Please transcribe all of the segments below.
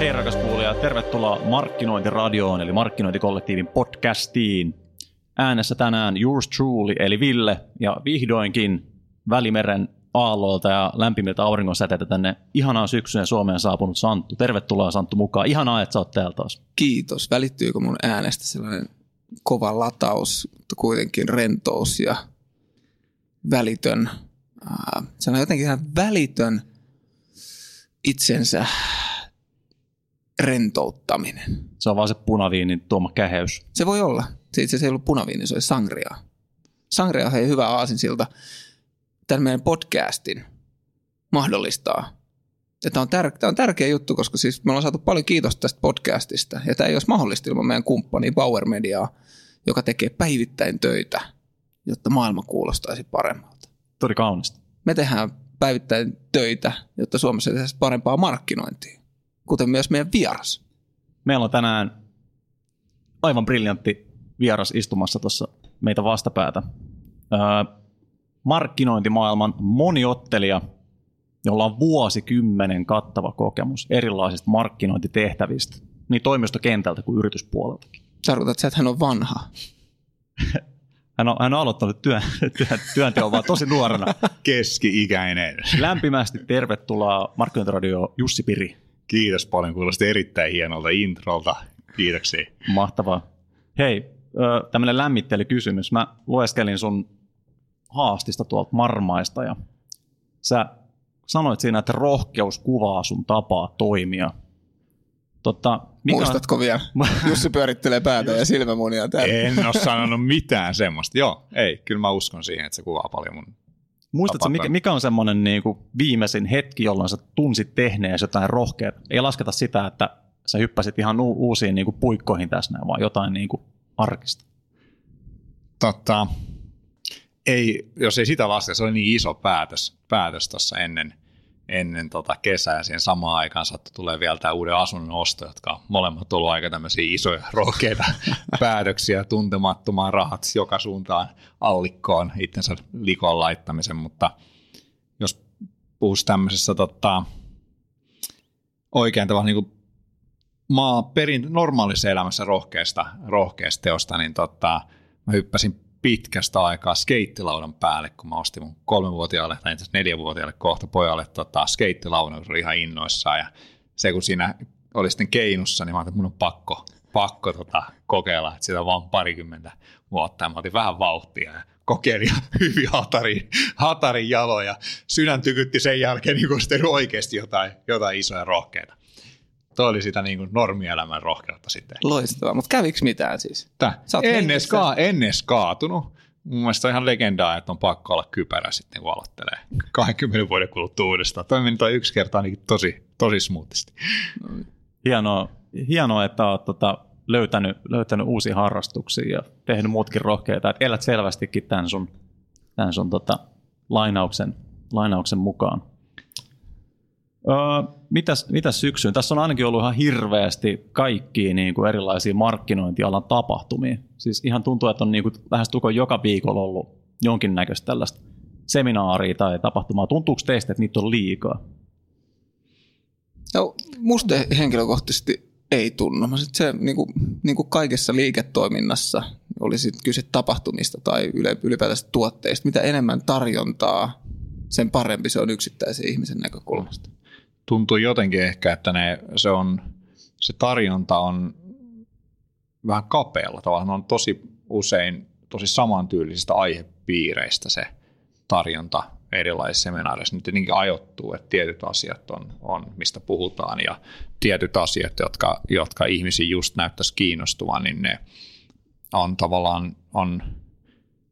Hei rakas kuulija, tervetuloa Markkinointiradioon eli Markkinointikollektiivin podcastiin. Äänessä tänään yours truly eli Ville ja vihdoinkin Välimeren aallolta ja lämpimiltä auringonsäteitä tänne ihanaan syksyn Suomeen saapunut Santtu. Tervetuloa Santtu mukaan. Ihanaa, että sä oot täällä taas. Kiitos. Välittyykö mun äänestä sellainen kova lataus, mutta kuitenkin rentous ja välitön. Se on jotenkin ihan välitön itsensä rentouttaminen. Se on vaan se punaviinin tuoma käheys. Se voi olla. Se itse asiassa ei ollut punaviini, se oli sangria. Sangria on hei hyvä aasinsilta tämän meidän podcastin mahdollistaa. Tämä on, tär- tämä on tärkeä juttu, koska siis me ollaan saatu paljon kiitosta tästä podcastista. Ja tämä ei olisi mahdollista ilman meidän kumppani Power Mediaa, joka tekee päivittäin töitä, jotta maailma kuulostaisi paremmalta. Todi kaunista. Me tehdään päivittäin töitä, jotta Suomessa tehtäisiin parempaa markkinointia, kuten myös meidän vieras. Meillä on tänään aivan briljantti vieras istumassa tuossa meitä vastapäätä. Öö, markkinointimaailman moniottelija, jolla on vuosikymmenen kattava kokemus erilaisista markkinointitehtävistä, niin toimistokentältä kuin yrityspuoleltakin. Tarkoitatko että hän on vanha? Hän on, hän on aloittanut työn, työn, työnteon vaan tosi nuorena. Keski-ikäinen. Lämpimästi tervetuloa Markkinointiradio Jussi Piri. Kiitos paljon, kuulosti erittäin hienolta introlta. Kiitoksia. Mahtavaa. Hei, tämmöinen lämmittelykysymys. Mä lueskelin sun haastista tuolta Marmaista ja sä sanoit siinä, että rohkeus kuvaa sun tapaa toimia. Totta, mikä Muistatko on... vielä? Jussi pyörittelee päätä ja silmämunia täällä. En ole sanonut mitään semmoista. Joo, ei, kyllä mä uskon siihen, että se kuvaa paljon mun Muistatko, mikä, mikä on semmoinen niin kuin viimeisin hetki, jolloin sä tunsit tehneesi jotain rohkeaa? Ei lasketa sitä, että sä hyppäsit ihan u- uusiin niin kuin puikkoihin tässä, vaan jotain niin kuin arkista. Totta, ei, jos ei sitä lasketa, se oli niin iso päätös, päätös tuossa ennen, ennen tota kesää. Siihen samaan aikaan saattoi tulee vielä tämä uuden asunnon osto, jotka on molemmat ollut aika tämmöisiä isoja, rohkeita päätöksiä, tuntemattomaan rahat joka suuntaan allikkoon itsensä likoon laittamisen, mutta jos puhuisi tämmöisessä tota, oikein tavalla niin kuin maa perin normaalissa elämässä rohkeasta, rohkeasta teosta, niin tota, mä hyppäsin pitkästä aikaa skeittilaudan päälle, kun mä ostin mun kolmenvuotiaalle tai itse neljänvuotiaalle kohta pojalle tota, skeittilaudan, se oli ihan innoissaan ja se kun siinä oli sitten keinussa, niin mä ajattelin, että mun on pakko, pakko tota, kokeilla, että sitä on vaan parikymmentä vuotta ja mä otin vähän vauhtia ja kokeilin hyvin hatarin, hatarin jaloja. Sydän tykytti sen jälkeen niin kun oikeasti jotain, jotain isoja rohkeita. Tuo oli sitä niin kuin normielämän rohkeutta sitten. Loistavaa, mutta kävikö mitään siis? Tää. En, edes ka- en edes kaatunut. Mun mielestä on ihan legendaa, että on pakko olla kypärä sitten, kun aloittelee 20 vuoden kuluttua uudestaan. Toi meni toi yksi kerta ainakin tosi, tosi smoothisti. Hienoa, hienoa että olet tota, löytänyt, löytänyt uusia harrastuksia ja tehnyt muutkin rohkeita. Että elät selvästikin tämän sun, tämän sun tota, lainauksen, lainauksen mukaan. Öö, mitäs, mitäs syksyyn? Tässä on ainakin ollut ihan hirveästi kaikkia niin kuin erilaisia markkinointialan tapahtumia. Siis ihan tuntuu, että on niin kuin, lähes tuko joka viikolla ollut jonkinnäköistä tällaista seminaaria tai tapahtumaa. Tuntuuko teistä, että niitä on liikaa? No, musta henkilökohtaisesti ei tunnu. Se, niin kuin, niin kuin kaikessa liiketoiminnassa, olisi kyse tapahtumista tai ylipäätänsä tuotteista, mitä enemmän tarjontaa, sen parempi se on yksittäisen ihmisen näkökulmasta tuntuu jotenkin ehkä, että ne, se, on, se tarjonta on vähän kapealla. Tavallaan on tosi usein tosi samantyylisistä aihepiireistä se tarjonta erilaisissa seminaareissa. Nyt tietenkin ajoittuu, että tietyt asiat on, on mistä puhutaan ja tietyt asiat, jotka, jotka ihmisiä just näyttäisi kiinnostuvan, niin ne on tavallaan on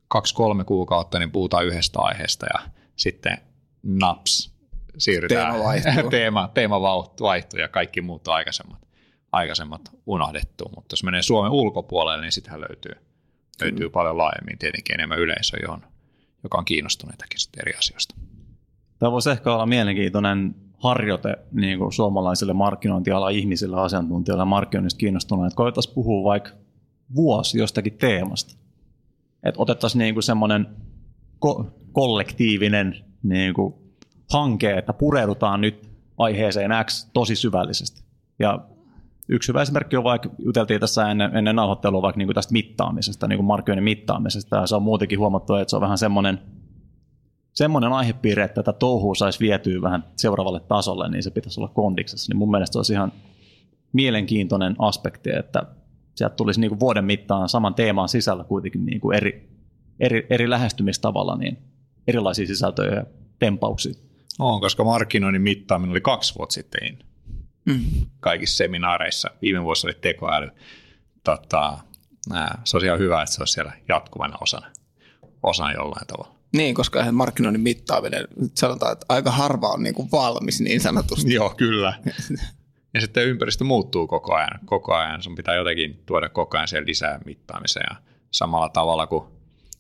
kaksi-kolme kuukautta, niin puhutaan yhdestä aiheesta ja sitten naps, siirrytään. Teema vaihtuu. teema, teema vaihtuu ja kaikki muut on aikaisemmat, aikaisemmat unohdettu. Mutta jos menee Suomen ulkopuolelle, niin sitähän löytyy, löytyy paljon laajemmin tietenkin enemmän yleisö, johon, joka on kiinnostuneitakin sitten eri asioista. Tämä voisi ehkä olla mielenkiintoinen harjoite niin kuin suomalaisille markkinointialan ihmisille, asiantuntijoille ja markkinoinnista kiinnostuneille, että koettaisiin puhua vaikka vuosi jostakin teemasta. että otettaisiin niin semmoinen ko- kollektiivinen niin kuin hanke, että pureudutaan nyt aiheeseen X tosi syvällisesti. Ja yksi hyvä esimerkki on vaikka, juteltiin tässä ennen, ennen nauhoittelua vaikka niin kuin tästä mittaamisesta, niin kuin markkinoinnin mittaamisesta, ja se on muutenkin huomattu, että se on vähän semmoinen, semmoinen aihepiiri, että tätä touhua saisi vietyä vähän seuraavalle tasolle, niin se pitäisi olla kondiksessa. Niin mun mielestä se olisi ihan mielenkiintoinen aspekti, että sieltä tulisi niin kuin vuoden mittaan saman teeman sisällä kuitenkin niin kuin eri, eri, eri lähestymistavalla niin erilaisia sisältöjä ja tempauksia. On, koska markkinoinnin mittaaminen oli kaksi vuotta sitten in. Mm. kaikissa seminaareissa. Viime vuosi oli tekoäly. Tota, nää, se olisi ihan hyvä, että se olisi siellä jatkuvana osana, osana jollain tavalla. Niin, koska eihän markkinoinnin mittaaminen, sanotaan, että aika harva on niin kuin valmis niin sanotusti. Joo, kyllä. Ja sitten ympäristö muuttuu koko ajan. Koko ajan sun pitää jotenkin tuoda koko ajan siellä lisää mittaamiseen. Ja samalla tavalla kuin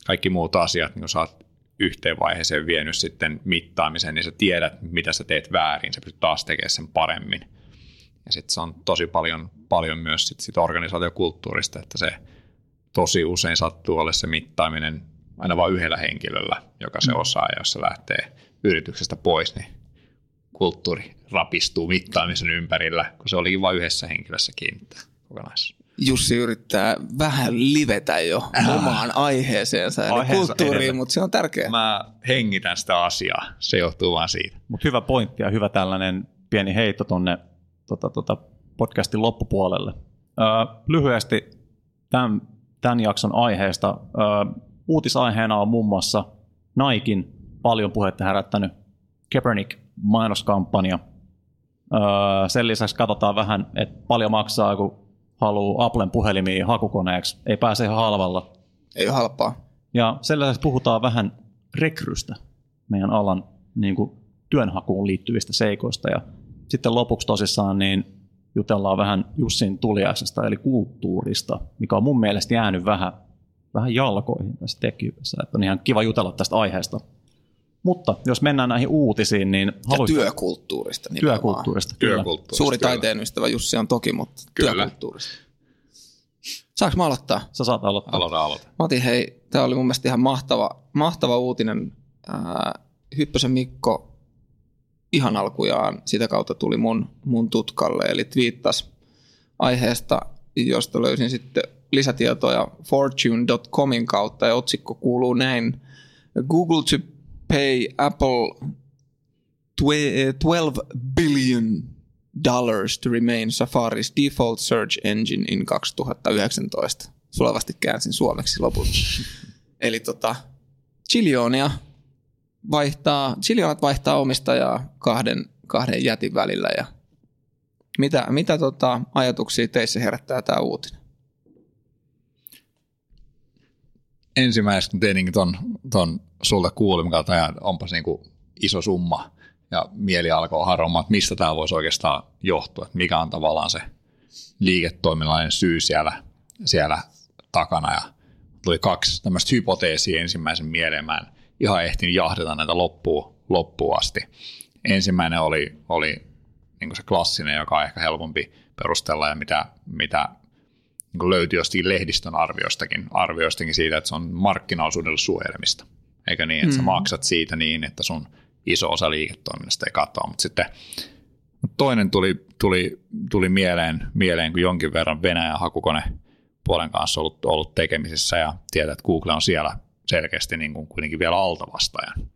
kaikki muut asiat, niin kun sä oot yhteen vaiheeseen vienyt sitten mittaamisen, niin sä tiedät, mitä sä teet väärin. Sä pystyt taas tekemään sen paremmin. Ja sitten se on tosi paljon, paljon myös sit, sit organisaatiokulttuurista, että se tosi usein sattuu olla se mittaaminen aina vain yhdellä henkilöllä, joka se osaa, ja jos se lähtee yrityksestä pois, niin kulttuuri rapistuu mittaamisen ympärillä, kun se olikin vain yhdessä henkilössä kiinnittää kokonaisuus. Jussi yrittää vähän livetä jo omaan aiheeseensa, eli Aiheensa kulttuuriin, edellä. mutta se on tärkeää. Mä hengitän sitä asiaa, se johtuu vaan siitä. Mutta hyvä pointti ja hyvä tällainen pieni heitto tuonne tota, tota podcastin loppupuolelle. Öö, lyhyesti tämän, tämän jakson aiheesta. Öö, uutisaiheena on muun muassa Naikin paljon puhetta herättänyt Kaepernick mainoskampanja. Öö, sen lisäksi katsotaan vähän, että paljon maksaa, kun haluaa Applen puhelimia hakukoneeksi. Ei pääse ihan halvalla. Ei ole halpaa. Ja sen lisäksi puhutaan vähän rekrystä, meidän alan niin kuin, työnhakuun liittyvistä seikoista. Ja sitten lopuksi tosissaan niin jutellaan vähän Jussin tuliaisesta, eli kulttuurista, mikä on mun mielestä jäänyt vähän, vähän jalkoihin tässä tekijössä. Että on ihan kiva jutella tästä aiheesta. Mutta jos mennään näihin uutisiin, niin Ja haluaisin- työkulttuurista nimenomaan. työkulttuurista. Kyllä. Työkulttuurista. Suuri kyllä. taiteen ystävä Jussi on toki, mutta Kyllä. työkulttuurista. Saanko mä aloittaa? Sä saat aloittaa. Aloita, aloita. Mati, hei, tämä oli mun mielestä ihan mahtava, mahtava uutinen. Hyppösen Mikko ihan alkujaan sitä kautta tuli mun, mun tutkalle, eli twiittas aiheesta, josta löysin sitten lisätietoja fortune.comin kautta, ja otsikko kuuluu näin. Google to pay Apple twe- 12 billion dollars to remain Safari's default search engine in 2019. Sulavasti käänsin suomeksi lopulta. Eli tota, Chilionia vaihtaa, Chilionat vaihtaa omistajaa kahden, kahden jätin välillä ja mitä, mitä tota, ajatuksia teissä herättää tämä uutinen? Ensimmäiseksi kun tietenkin ton, ton sulta kuulin, kautta ja onpas niinku iso summa ja mieli alkoi haromaan, että mistä tämä voisi oikeastaan johtua, että mikä on tavallaan se liiketoiminnallinen syy siellä, siellä takana ja tuli kaksi tämmöistä hypoteesia ensimmäisen mieleen, mä en ihan ehtinyt jahdata näitä loppuun, loppuun asti. Ensimmäinen oli, oli niin se klassinen, joka on ehkä helpompi perustella ja mitä, mitä niin löytyi jostakin lehdistön arvioistakin, arvioistakin siitä, että se on markkinaosuudelle suojelemista. Eikä niin, että mm. sä maksat siitä niin, että sun iso osa liiketoiminnasta ei katoa. Mutta sitten toinen tuli, tuli, tuli mieleen, mieleen, kun jonkin verran Venäjän hakukone puolen kanssa ollut, ollut tekemisissä ja tietää, että Google on siellä selkeästi niin kuin kuitenkin vielä altavastajan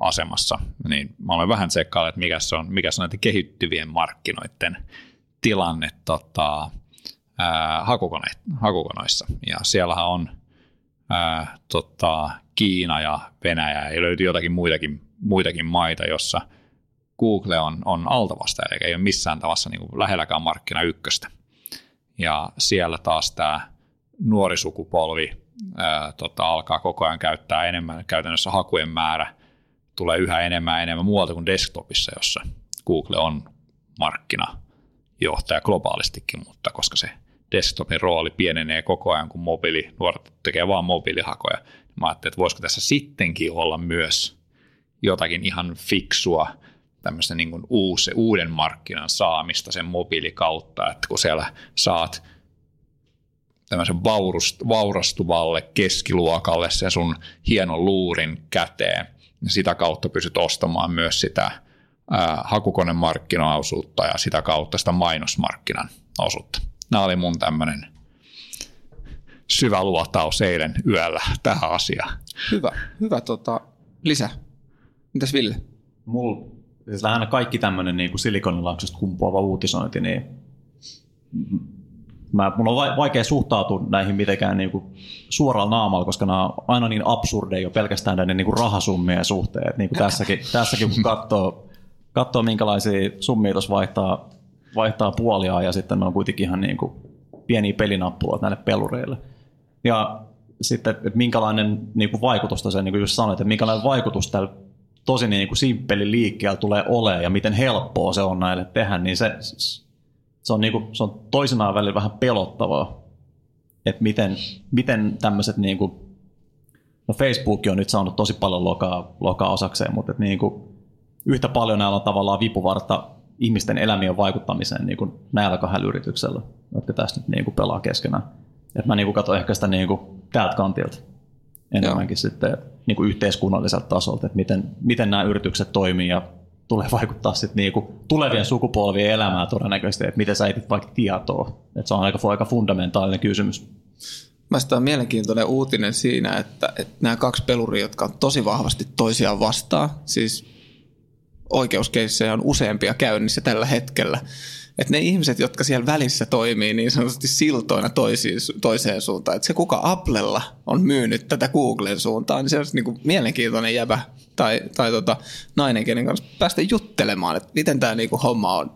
asemassa, niin mä olen vähän tsekkailla, että mikä se on, mikä se on näiden kehittyvien markkinoiden tilanne tota, hakukone, hakukonoissa. Ja siellähän on ää, tota, Kiina ja Venäjä ja löytyy jotakin muitakin, muitakin maita, jossa Google on, on altavasta, eli ei ole missään tavassa niin kuin lähelläkään markkina ykköstä. Ja siellä taas tämä nuori sukupolvi ää, tota, alkaa koko ajan käyttää enemmän, käytännössä hakujen määrä tulee yhä enemmän ja enemmän muualta kuin desktopissa, jossa Google on markkinajohtaja globaalistikin, mutta koska se desktopin rooli pienenee koko ajan, kun mobiili, nuoret tekee vaan mobiilihakoja. Mä ajattelin, että voisiko tässä sittenkin olla myös jotakin ihan fiksua, tämmöistä niin kuin uusi, uuden markkinan saamista sen mobiilikautta, että kun siellä saat tämmöisen vaurust, vaurastuvalle keskiluokalle sen sun hienon luurin käteen. Ja sitä kautta pystyt ostamaan myös sitä ää, hakukonemarkkinaosuutta ja sitä kautta sitä mainosmarkkinan osuutta. Nämä oli mun tämmöinen syvä luotaus eilen yöllä tähän asiaan. Hyvä, hyvä tota, lisä. Mitäs Ville? Mulla, siis lähinnä kaikki tämmöinen niin kuin silikonilaksesta kumpuava uutisointi, niin mä, mun on vaikea suhtautua näihin mitenkään niin kuin suoralla naamalla, koska nämä on aina niin absurdeja jo pelkästään näiden niin kuin rahasummien suhteen. Niin kuin tässäkin, tässäkin kun katsoo, katsoo minkälaisia summia tuossa vaihtaa, vaihtaa puoliaan ja sitten ne on kuitenkin ihan niin kuin pieniä pelinappuloita näille pelureille. Ja sitten, että minkälainen niin kuin vaikutus se, niin kuin just sanoit, että minkälainen vaikutus tällä tosi niin kuin simppeli liikkeellä tulee olemaan ja miten helppoa se on näille tehdä, niin se, se, on, niin kuin, se on toisinaan välillä vähän pelottavaa, että miten, miten tämmöiset niin kuin, no Facebook on nyt saanut tosi paljon lokaa, lokaa osakseen, mutta että niin kuin, yhtä paljon näillä on tavallaan vipuvarta ihmisten elämien vaikuttamiseen niin kuin näillä kahdella yrityksellä, jotka tästä nyt niin kuin pelaa keskenään. Et mä niin kuin katson ehkä sitä niin kuin täältä kantilta enemmänkin Joo. sitten niin kuin yhteiskunnalliselta tasolta, että miten, miten nämä yritykset toimii ja tulee vaikuttaa sitten niin kuin tulevien sukupolvien elämään todennäköisesti, että miten sä etit vaikka tietoa. Että se on aika, aika fundamentaalinen kysymys. Mä on mielenkiintoinen uutinen siinä, että, että nämä kaksi peluria, jotka on tosi vahvasti toisiaan vastaan, siis oikeuskeissejä on useampia käynnissä tällä hetkellä, että ne ihmiset, jotka siellä välissä toimii niin sanotusti siltoina toisiin, toiseen suuntaan, että se kuka Applella on myynyt tätä Googlen suuntaan, niin se olisi niin kuin mielenkiintoinen jäbä tai, tai tota, nainen, kenen kanssa päästä juttelemaan, että miten tämä niin kuin homma on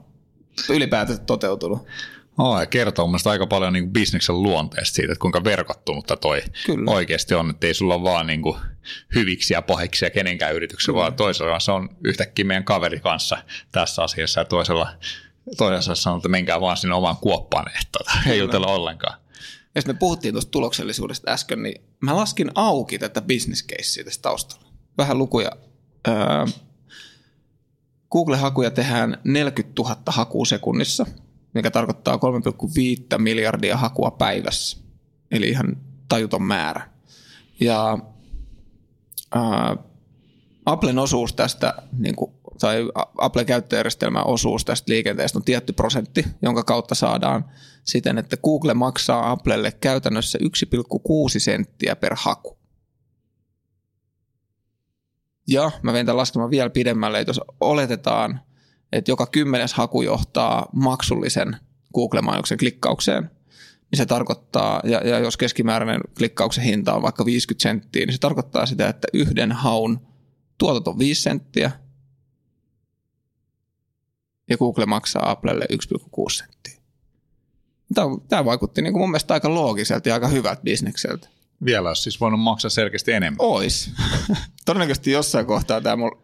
ylipäätään toteutunut. Oh, ja kertoo mielestäni aika paljon niin bisneksen luonteesta siitä, että kuinka verkottunutta toi Kyllä. oikeasti on, että ei sulla ole vaan niin kuin hyviksi ja pahiksi ja kenenkään yrityksen, Kyllä. vaan toisella se on yhtäkkiä meidän kaveri kanssa tässä asiassa ja toisella toisessa sanoi, että menkää vaan sinne omaan kuoppaan, että tota, ei jutella ollenkaan. Ja me puhuttiin tuosta tuloksellisuudesta äsken, niin mä laskin auki tätä business casea tästä taustalla. Vähän lukuja. Öö, Google-hakuja tehdään 40 000 hakua sekunnissa, mikä tarkoittaa 3,5 miljardia hakua päivässä. Eli ihan tajuton määrä. Ja öö, Applen osuus tästä niin kuin tai Apple-käyttöjärjestelmän osuus tästä liikenteestä on tietty prosentti, jonka kautta saadaan siten, että Google maksaa Applelle käytännössä 1,6 senttiä per haku. Ja mä vein tämän laskelman vielä pidemmälle, että jos oletetaan, että joka kymmenes haku johtaa maksullisen Google-mainoksen klikkaukseen, niin se tarkoittaa, ja, ja jos keskimääräinen klikkauksen hinta on vaikka 50 senttiä, niin se tarkoittaa sitä, että yhden haun tuotot on 5 senttiä, ja Google maksaa Applelle 1,6 senttiä. Tämä, tämä vaikutti niin kuin mun mielestä aika loogiselta ja aika hyvältä bisnekseltä. Vielä olisi siis voinut maksaa selkeästi enemmän. Ois. Todennäköisesti jossain kohtaa tämä mun,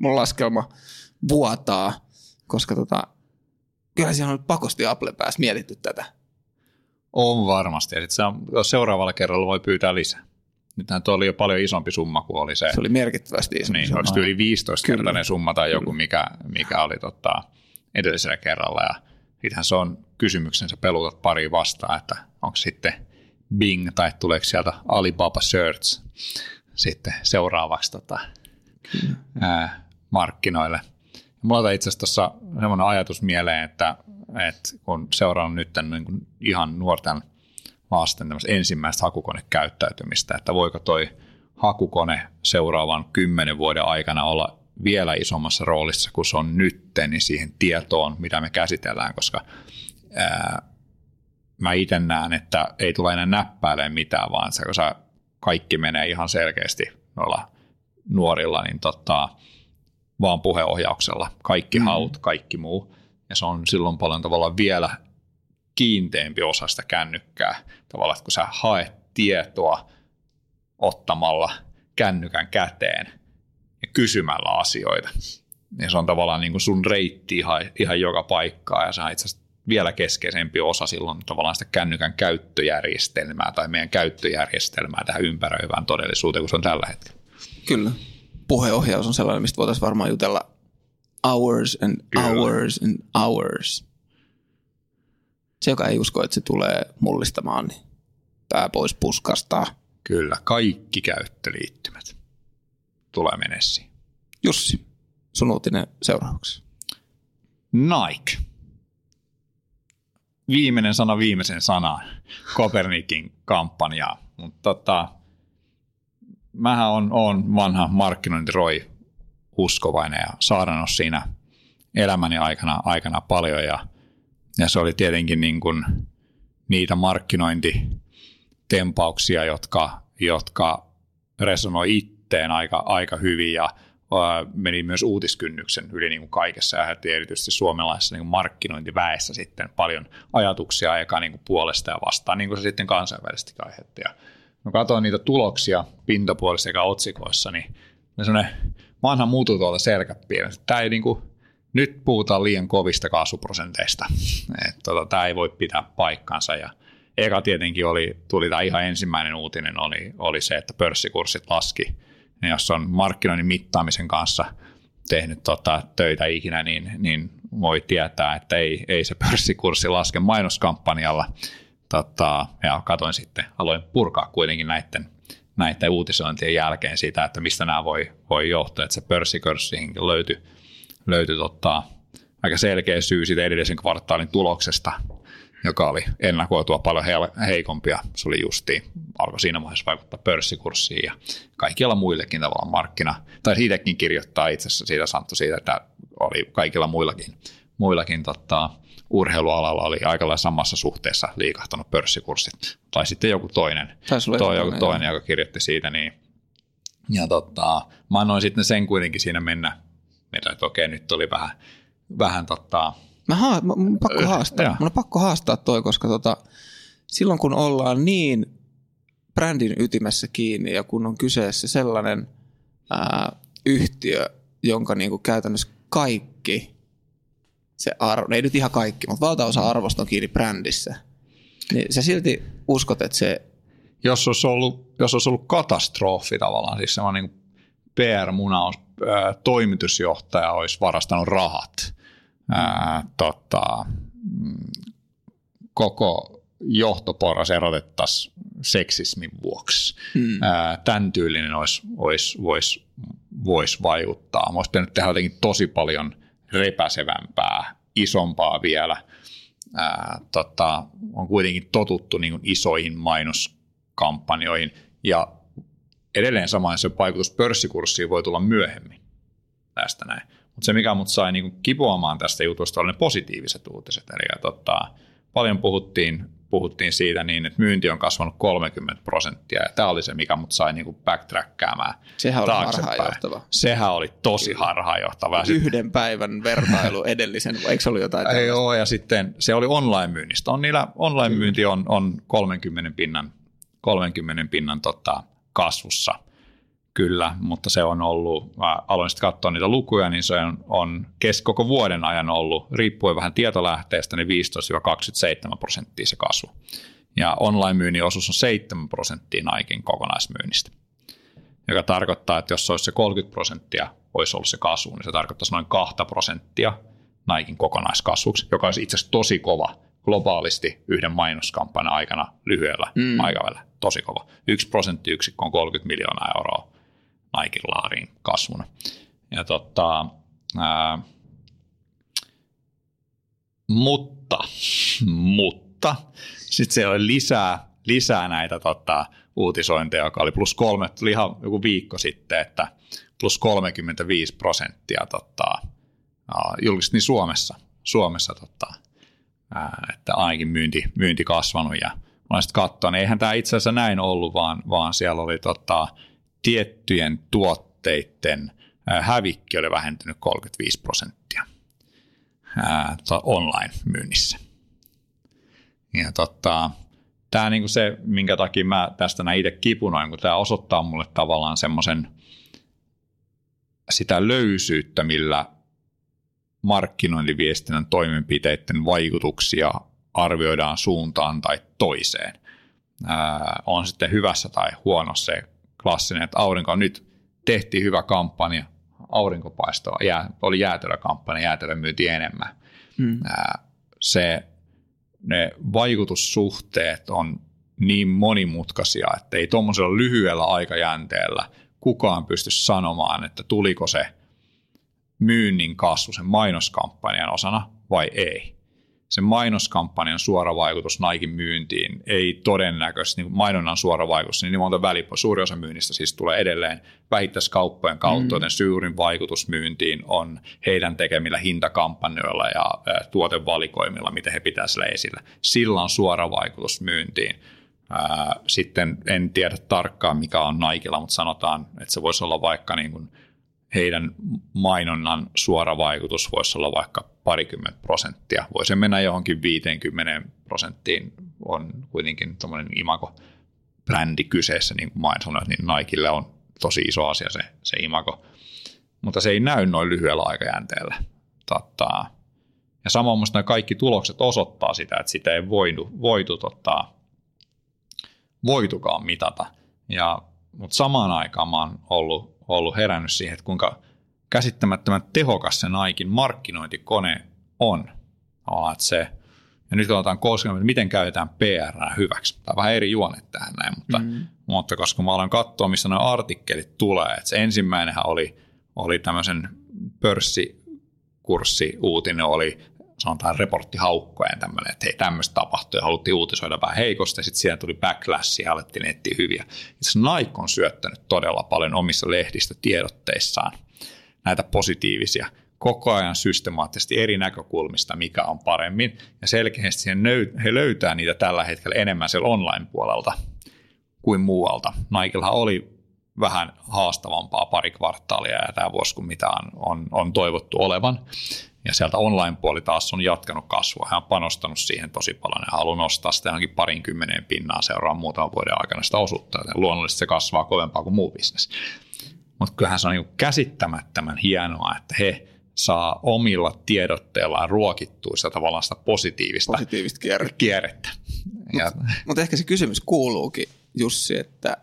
mun laskelma vuotaa, koska tota, kyllä siellä on pakosti Apple päässä mietitty tätä. On varmasti. Ja sit se on, seuraavalla kerralla voi pyytää lisää. Nythän tuo oli jo paljon isompi summa kuin oli se. Se oli merkittävästi isompi niin, summa. Niin, yli 15 kertainen summa tai joku, mikä, mikä oli tota, edellisellä kerralla. Ja sittenhän se on kysymyksensä pelutat pari vastaan, että onko sitten Bing tai tuleeko sieltä Alibaba Search sitten seuraavaksi tota, ää, markkinoille. Mulla itse asiassa tuossa semmoinen ajatus mieleen, että, että kun seuraan nyt niin kuin ihan nuorten lasten ensimmäistä hakukonekäyttäytymistä, että voiko toi hakukone seuraavan kymmenen vuoden aikana olla vielä isommassa roolissa kuin se on nyt, niin siihen tietoon, mitä me käsitellään, koska ää, mä itse näen, että ei tule enää näppäilemään mitään, vaan se, kun se kaikki menee ihan selkeästi noilla nuorilla, niin tota, vaan puheohjauksella. Kaikki mm. haut, kaikki muu. Ja se on silloin paljon tavalla vielä kiinteämpi osa sitä kännykkää. Tavallaan, että kun sä haet tietoa ottamalla kännykän käteen – ja kysymällä asioita. Ja se on tavallaan niin kuin sun reitti ihan, ihan joka paikkaa ja se on itse asiassa vielä keskeisempi osa silloin tavallaan sitä kännykän käyttöjärjestelmää tai meidän käyttöjärjestelmää tähän ympäröivään todellisuuteen, kun se on tällä hetkellä. Kyllä. Puheohjaus on sellainen, mistä voitaisiin varmaan jutella hours and Kyllä. hours and hours. Se, joka ei usko, että se tulee mullistamaan, niin pää pois puskasta. Kyllä, kaikki käyttöliittymät tulee menessiin. Jussi, sun uutinen seuraavaksi. Nike. Viimeinen sana viimeisen sanan Kopernikin kampanjaa. Mutta tota, mähän on, on vanha markkinointiroi uskovainen ja saarannut siinä elämäni aikana, aikana paljon ja, ja se oli tietenkin niin kuin niitä markkinointitempauksia, jotka, jotka resonoi itteen aika, aika hyvin ja meni myös uutiskynnyksen yli niin kuin kaikessa ja erityisesti suomalaisessa niin markkinointiväessä sitten paljon ajatuksia eka niin kuin puolesta ja vastaan, niin kuin se sitten kansainvälisesti aiheutti. Ja mä katsoin niitä tuloksia pintapuolissa sekä otsikoissa, niin sellainen vanha muutu tuolta selkäpiirä. Tämä ei niin kuin, nyt puhutaan liian kovista kasvuprosenteista. tota, tämä ei voi pitää paikkansa ja eka tietenkin oli, tuli tämä ihan ensimmäinen uutinen, oli, oli se, että pörssikurssit laski. Ja jos on markkinoinnin mittaamisen kanssa tehnyt tota, töitä ikinä, niin, niin voi tietää, että ei, ei se pörssikurssi laske mainoskampanjalla. Tota, ja katoin sitten, aloin purkaa kuitenkin näiden, näiden uutisointien jälkeen sitä, että mistä nämä voi, voi johtaa, että se pörssikurssiin löytyi, löytyi tota, aika selkeä syy siitä edellisen kvartaalin tuloksesta, joka oli ennakoitua paljon heikompia. Se oli justiin, alkoi siinä vaiheessa vaikuttaa pörssikurssiin ja kaikilla muillekin tavalla markkina, tai siitäkin kirjoittaa itse asiassa siitä Santtu siitä, että oli kaikilla muillakin, muillakin tota, urheilualalla oli aika lailla samassa suhteessa liikahtanut pörssikurssit. Tai sitten joku toinen, toi, joku toinen joka kirjoitti siitä. Niin. Ja tota, mä annoin sitten sen kuitenkin siinä mennä, että okei, nyt oli vähän, vähän tota, Mä, haa, mä mun pakko haastaa. Mun on pakko haastaa toi, koska tota, silloin kun ollaan niin brändin ytimessä kiinni ja kun on kyseessä sellainen ää, yhtiö, jonka niinku käytännössä kaikki se arvo, ei nyt ihan kaikki, mutta valtaosa arvosta on kiinni brändissä, niin sä silti uskot, että se... Jos olisi ollut, jos olisi ollut katastrofi tavallaan, siis semmoinen niin PR-munaus, toimitusjohtaja olisi varastanut rahat, ää, tota, mm, koko johtoporras erotettaisiin seksismin vuoksi. Hmm. Ää, tämän tyylinen olisi, olisi, voisi, voisi vaikuttaa. Olisi pitänyt tehdä jotenkin tosi paljon repäsevämpää, isompaa vielä. Ää, tota, on kuitenkin totuttu niin kuin isoihin mainoskampanjoihin ja edelleen sama se vaikutus pörssikurssiin voi tulla myöhemmin tästä näin. Mutta se, mikä mut sai niinku kipuamaan tästä jutusta, oli ne positiiviset uutiset. Eli tota, paljon puhuttiin, puhuttiin siitä niin, että myynti on kasvanut 30 prosenttia, ja tämä oli se, mikä mut sai niinku backtrackkäämään Sehän oli harhaanjohtava. Sehän oli tosi harhaanjohtava. Yhden päivän vertailu edellisen, eikö se ollut jotain tällaista? Joo, ja sitten se oli online-myynnistä. On niillä online-myynti on, on 30 pinnan, 30 pinnan tota, kasvussa – Kyllä, mutta se on ollut, mä aloin sitten katsoa niitä lukuja, niin se on, on kes, koko vuoden ajan ollut, riippuen vähän tietolähteestä, niin 15-27 prosenttia se kasvu. Ja online-myynnin osuus on 7 prosenttia Naikin kokonaismyynnistä, joka tarkoittaa, että jos se olisi se 30 prosenttia, olisi ollut se kasvu, niin se tarkoittaisi noin 2 prosenttia Naikin kokonaiskasvuksi, joka olisi itse asiassa tosi kova globaalisti yhden mainoskampanjan aikana lyhyellä mm. aikavälillä. Tosi kova. Yksi prosenttiyksikkö on 30 miljoonaa euroa Naikin laariin kasvuna. Ja tota, ää, mutta, mutta sitten se oli lisää, lisää näitä tota, uutisointeja, joka oli plus kolme, tuli ihan joku viikko sitten, että plus 35 prosenttia tota, julkisesti niin Suomessa, Suomessa tota, ää, että ainakin myynti, myynti kasvanut ja mä sitten katsoa, niin eihän tämä itse asiassa näin ollut, vaan, vaan siellä oli tota, tiettyjen tuotteiden hävikki oli vähentynyt 35 prosenttia online-myynnissä. Ja tota, tämä niinku se, minkä takia mä tästä näin itse kipunoin, kun tämä osoittaa mulle tavallaan semmoisen sitä löysyyttä, millä markkinointiviestinnän toimenpiteiden vaikutuksia arvioidaan suuntaan tai toiseen. Ää, on sitten hyvässä tai huonossa se klassinen, että aurinko nyt tehtiin hyvä kampanja, aurinkopaistoa, jää, oli jäätelökampanja, jäätelö myytiin enemmän. Mm. Ää, se, ne vaikutussuhteet on niin monimutkaisia, että ei tuommoisella lyhyellä aikajänteellä kukaan pysty sanomaan, että tuliko se myynnin kasvu sen mainoskampanjan osana vai ei sen mainoskampanjan suora vaikutus Naikin myyntiin ei todennäköisesti, niin mainonnan suora vaikutus, niin monta välipo, suuri osa myynnistä siis tulee edelleen vähittäiskauppojen kautta, mm. joten suurin vaikutus myyntiin on heidän tekemillä hintakampanjoilla ja tuotevalikoimilla, miten he pitää sillä esillä. Sillä on suora vaikutus myyntiin. Sitten en tiedä tarkkaan, mikä on Naikilla, mutta sanotaan, että se voisi olla vaikka niin kuin heidän mainonnan suora vaikutus voisi olla vaikka parikymmentä prosenttia. Voisi mennä johonkin 50 prosenttiin, on kuitenkin tuommoinen imago brändi kyseessä, niin kuin sanoin, niin Nikelle on tosi iso asia se, se imago. Mutta se ei näy noin lyhyellä aikajänteellä. Totta. Ja samoin minusta kaikki tulokset osoittaa sitä, että sitä ei voitu, voitu, tota, voitukaan mitata. Ja, mutta samaan aikaan mä oon ollut, ollut herännyt siihen, että kuinka – käsittämättömän tehokas se Naikin markkinointikone on. Että se, ja nyt otetaan koskemaan, että miten käytetään PR hyväksi. Tämä on vähän eri juonet tähän näin, mutta, mm. mutta koska mä aloin katsoa, missä nuo artikkelit tulee, että se ensimmäinenhän oli, oli tämmöisen pörssikurssi uutinen oli sanotaan reporttihaukkojen tämmöinen, että hei tämmöistä tapahtui ja haluttiin uutisoida vähän heikosti ja sitten siellä tuli backlash ja alettiin etsiä hyviä. Itse Nike on syöttänyt todella paljon omissa lehdistä tiedotteissaan näitä positiivisia koko ajan systemaattisesti eri näkökulmista, mikä on paremmin. Ja selkeästi he löytää niitä tällä hetkellä enemmän siellä online-puolelta kuin muualta. Nikellahan oli vähän haastavampaa pari kvartaalia ja tämä vuosi kuin mitä on, on, on toivottu olevan. Ja sieltä online-puoli taas on jatkanut kasvua. Hän on panostanut siihen tosi paljon ja haluaa nostaa sitä johonkin parin kymmeneen pinnaa seuraavan muutaman vuoden aikana sitä osuutta. Ja luonnollisesti se kasvaa kovempaa kuin muu bisnes. Mutta kyllähän se on niin käsittämättömän hienoa, että he saa omilla tiedotteillaan ruokittua sitä tavallaan sitä positiivista, positiivista kierrettä. kierrettä. Mutta mut ehkä se kysymys kuuluukin, Jussi, että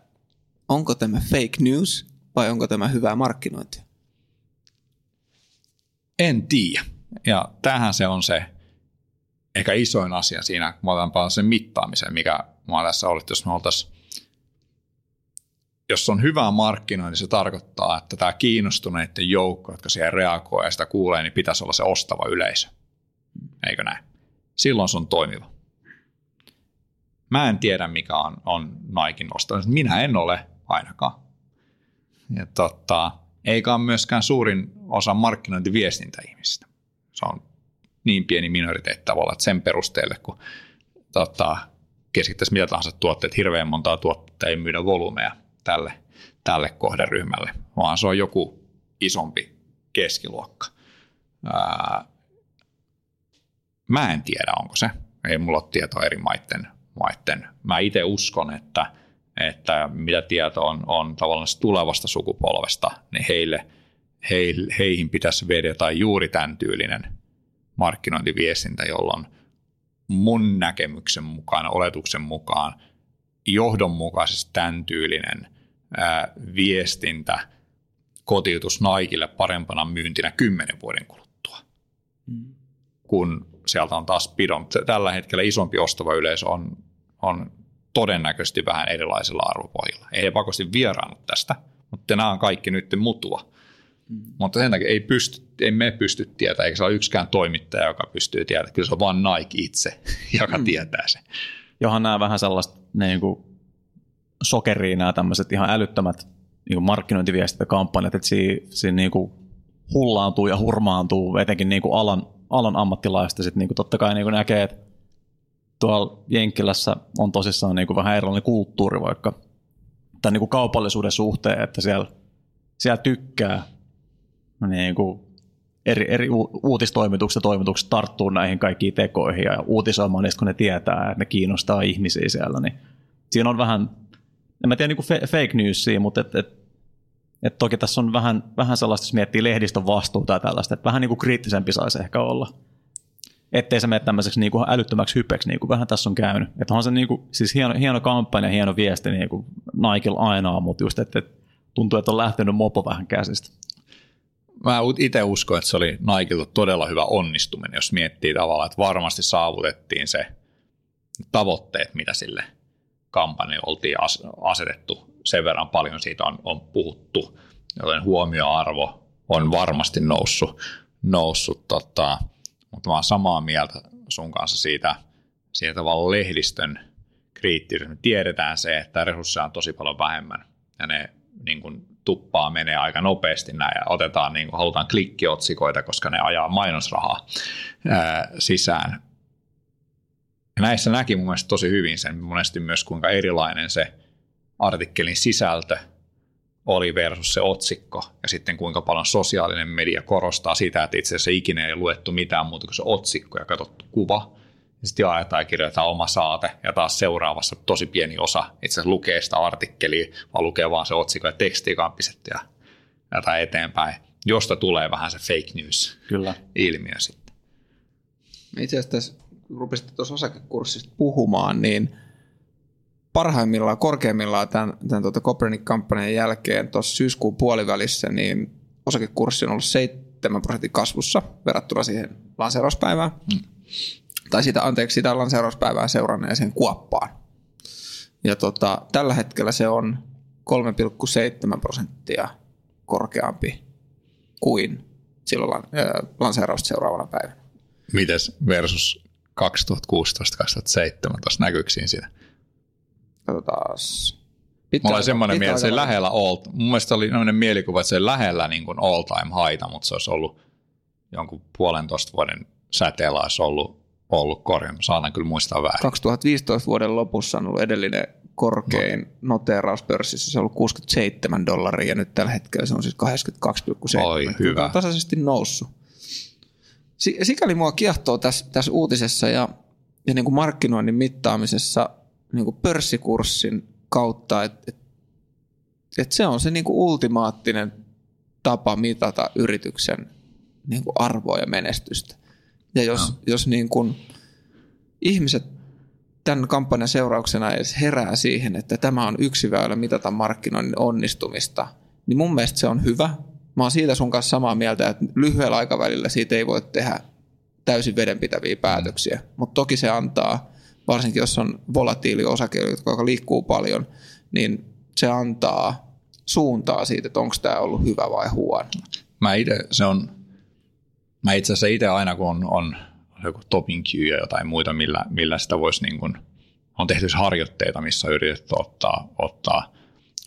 onko tämä fake news vai onko tämä hyvää markkinointia? En tiedä. Ja tähän se on se ehkä isoin asia siinä, kun mä otan sen mittaamisen, mikä mä tässä ollut, jos me oltaisiin jos on hyvää markkinointi, niin se tarkoittaa, että tämä kiinnostuneiden joukko, jotka siihen reagoi ja sitä kuulee, niin pitäisi olla se ostava yleisö. Eikö näin? Silloin se on toimiva. Mä en tiedä, mikä on, on Naikin ostava. Minä en ole ainakaan. Ja tota, eikä ole myöskään suurin osa markkinointiviestintäihmisistä. Se on niin pieni minoriteetti tavalla, että sen perusteelle, kun tota, keskittäisiin mitä tahansa tuotteet, hirveän montaa tuotteita ei myydä volyymeja, tälle, tälle kohderyhmälle, vaan se on joku isompi keskiluokka. Ää, mä en tiedä, onko se. Ei mulla ole tietoa eri maiden. maiden. Mä itse uskon, että, että mitä tieto on, on tavallaan tulevasta sukupolvesta, niin heille, heille, heihin pitäisi vedeta juuri tämän tyylinen markkinointiviestintä, jolloin mun näkemyksen mukaan, oletuksen mukaan – johdonmukaisesti tämän tyylinen ää, viestintä kotiutus Naikille parempana myyntinä kymmenen vuoden kuluttua, mm. kun sieltä on taas pidon. Tällä hetkellä isompi ostava yleisö on, on todennäköisesti vähän erilaisilla arvopohjilla. Ei he pakosti vieraannut tästä, mutta nämä on kaikki nyt mutua. Mm. Mutta sen takia ei, pysty, ei me pysty tietämään, eikä se ole yksikään toimittaja, joka pystyy tietämään. Kyllä se on vain Nike itse, joka mm. tietää sen johon nämä vähän sellaista niin kuin sokeriin nämä tämmöiset ihan älyttömät niin kuin markkinointiviestintäkampanjat, että siinä, siinä niin kuin hullaantuu ja hurmaantuu etenkin niin kuin alan, alan ammattilaista. Sitten niin totta kai niin kuin näkee, että tuolla Jenkkilässä on tosissaan niin kuin vähän erilainen kulttuuri vaikka tämän niin kuin kaupallisuuden suhteen, että siellä, siellä tykkää niin kuin eri, eri uutistoimitukset ja toimitukset tarttuu näihin kaikkiin tekoihin ja uutisoimaan niistä, kun ne tietää, että ne kiinnostaa ihmisiä siellä. Niin siinä on vähän, en mä tiedä niin fake newsia, mutta et, et, et toki tässä on vähän, vähän sellaista, jos miettii lehdistön vastuuta ja tällaista, että vähän niin kuin kriittisempi saisi ehkä olla. Ettei se mene tämmöiseksi niin kuin älyttömäksi hypeksi, niin kuin vähän tässä on käynyt. Että on se niin kuin, siis hieno, hieno kampanja, hieno viesti niin kuin Nikella aina, mutta just, että, että tuntuu, että on lähtenyt mopo vähän käsistä mä itse uskon, että se oli Nikella todella hyvä onnistuminen, jos miettii tavallaan, että varmasti saavutettiin se tavoitteet, mitä sille kampanja oltiin asetettu sen verran paljon, siitä on, on puhuttu, joten huomioarvo on varmasti noussut, noussut tota, mutta mä oon samaa mieltä sun kanssa siitä, siitä tavalla lehdistön kriittisyys. Me tiedetään se, että resursseja on tosi paljon vähemmän ja ne niin kuin, tuppaa menee aika nopeasti näin ja otetaan, niin kuin, halutaan klikkiotsikoita, koska ne ajaa mainosrahaa ää, sisään. Ja näissä näki mun mielestä tosi hyvin sen monesti myös, kuinka erilainen se artikkelin sisältö oli versus se otsikko, ja sitten kuinka paljon sosiaalinen media korostaa sitä, että itse asiassa ikinä ei luettu mitään muuta kuin se otsikko ja katsottu kuva, sitten jaetaan ja kirjoitetaan oma saate, ja taas seuraavassa tosi pieni osa itse asiassa lukee sitä artikkelia, vaan lukee vaan se otsikko ja teksti, joka on pistetty ja eteenpäin, josta tulee vähän se fake news Kyllä. ilmiö sitten. Itse asiassa rupesitte tuossa osakekurssista puhumaan, niin parhaimmillaan, korkeimmillaan tämän, tämän tuota Copernic-kampanjan jälkeen tuossa syyskuun puolivälissä, niin osakekurssi on ollut 7 prosentin kasvussa verrattuna siihen lanseerauspäivään. Mm. Tai sitä, anteeksi, sitä lanseerauspäivää seuranneeseen kuoppaan. Ja tota, tällä hetkellä se on 3,7 prosenttia korkeampi kuin silloin äh, lanseerausta seuraavana päivänä. Mites versus 2016-2017 näkyykö siinä sitä? Katsotaan. Pitkä Mulla oli semmoinen mieltä, että se lähellä all, mun mielestä oli semmoinen mielikuva, että se lailla niin kuin all time haita, mutta se olisi ollut jonkun puolentoista vuoden säteellä olisi ollut, ollut korjaa. Saatan kyllä muistaa väärin. 2015 vuoden lopussa on ollut edellinen korkein no. noteraus pörssissä, se on ollut 67 dollaria ja nyt tällä hetkellä se on siis 82,7. Oi, hyvä. On tasaisesti noussut. Sikäli mua kiehtoo tässä, tässä uutisessa ja, ja niin kuin markkinoinnin mittaamisessa niin kuin pörssikurssin kautta, että et, et se on se niin kuin ultimaattinen tapa mitata yrityksen niin kuin arvoa ja menestystä. Ja jos, no. jos niin kuin ihmiset tämän kampanjan seurauksena edes herää siihen, että tämä on yksi väylä mitata markkinoinnin onnistumista, niin mun mielestä se on hyvä. Mä oon siitä sun kanssa samaa mieltä, että lyhyellä aikavälillä siitä ei voi tehdä täysin vedenpitäviä päätöksiä, mm. mutta toki se antaa varsinkin jos on volatiili osake, joka liikkuu paljon, niin se antaa suuntaa siitä, että onko tämä ollut hyvä vai huono. Mä itse, se on, mä itse asiassa itse aina kun on, on joku queue ja jotain muita, millä, millä sitä voisi niin kuin, on tehty harjoitteita, missä on yritetty ottaa, ottaa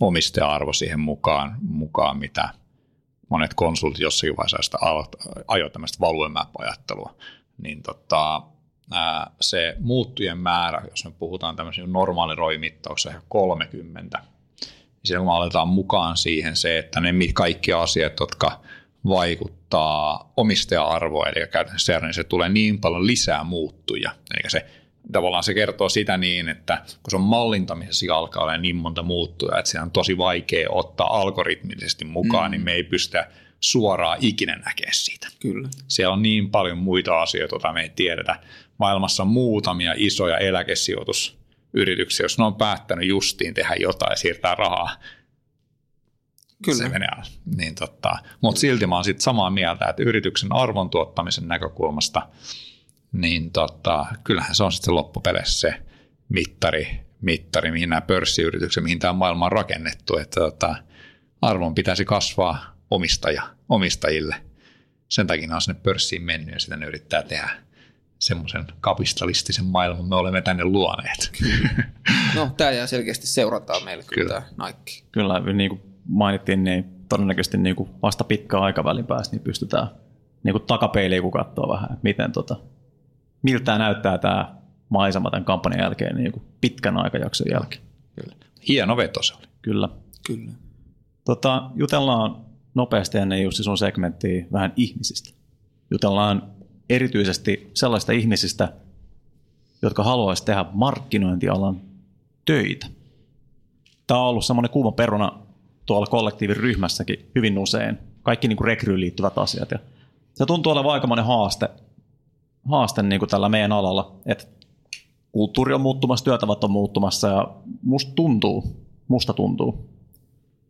omistaja-arvo siihen mukaan, mukaan mitä monet konsultit jossakin vaiheessa ajoivat tämmöistä value-map-ajattelua, niin tota, se muuttujen määrä, jos me puhutaan tämmöisen normaalin roimittauksen 30, niin siellä kun me aletaan mukaan siihen se, että ne kaikki asiat, jotka vaikuttaa omistaja-arvoa, eli käytännössä niin se tulee niin paljon lisää muuttuja. Eli se tavallaan se kertoo sitä niin, että kun se on mallintamisessa alkaa olla niin monta muuttuja, että se on tosi vaikea ottaa algoritmisesti mukaan, mm. niin me ei pystytä suoraan ikinä näkemään siitä. Kyllä. Siellä on niin paljon muita asioita, joita me ei tiedetä maailmassa on muutamia isoja eläkesijoitusyrityksiä, jos ne on päättänyt justiin tehdä jotain siirtää rahaa, Kyllä. se menee niin totta. Mutta silti mä oon sit samaa mieltä, että yrityksen arvon tuottamisen näkökulmasta, niin tota, kyllähän se on sitten loppupeleissä se mittari, mittari, mihin nämä pörssiyritykset, mihin tämä maailma on rakennettu, että tota, arvon pitäisi kasvaa omistaja, omistajille. Sen takia ne on sinne pörssiin mennyt ja sitä ne yrittää tehdä semmoisen kapistalistisen maailman me olemme tänne luoneet. No, tämä jää selkeästi seurantaa meille kyllä, kyllä. Nike. Kyllä, niin kuin mainittiin, niin todennäköisesti niin kuin vasta pitkä aikavälin päästä niin pystytään niin kuin takapeiliin kun katsoa vähän, että miten tota, miltä näyttää tämä maisema tämän kampanjan jälkeen niin kuin pitkän aikajakson jälkeen. Kyllä. Hieno veto se oli. Kyllä. Kyllä. Tota, jutellaan nopeasti ennen just sun segmenttiä vähän ihmisistä. Jutellaan erityisesti sellaista ihmisistä, jotka haluaisivat tehdä markkinointialan töitä. Tämä on ollut semmoinen kuuma peruna tuolla kollektiivin ryhmässäkin hyvin usein. Kaikki niin kuin rekryyn liittyvät asiat. Ja se tuntuu olevan aikamoinen haaste, haaste niin kuin tällä meidän alalla, että kulttuuri on muuttumassa, työtavat on muuttumassa ja musta tuntuu, musta tuntuu.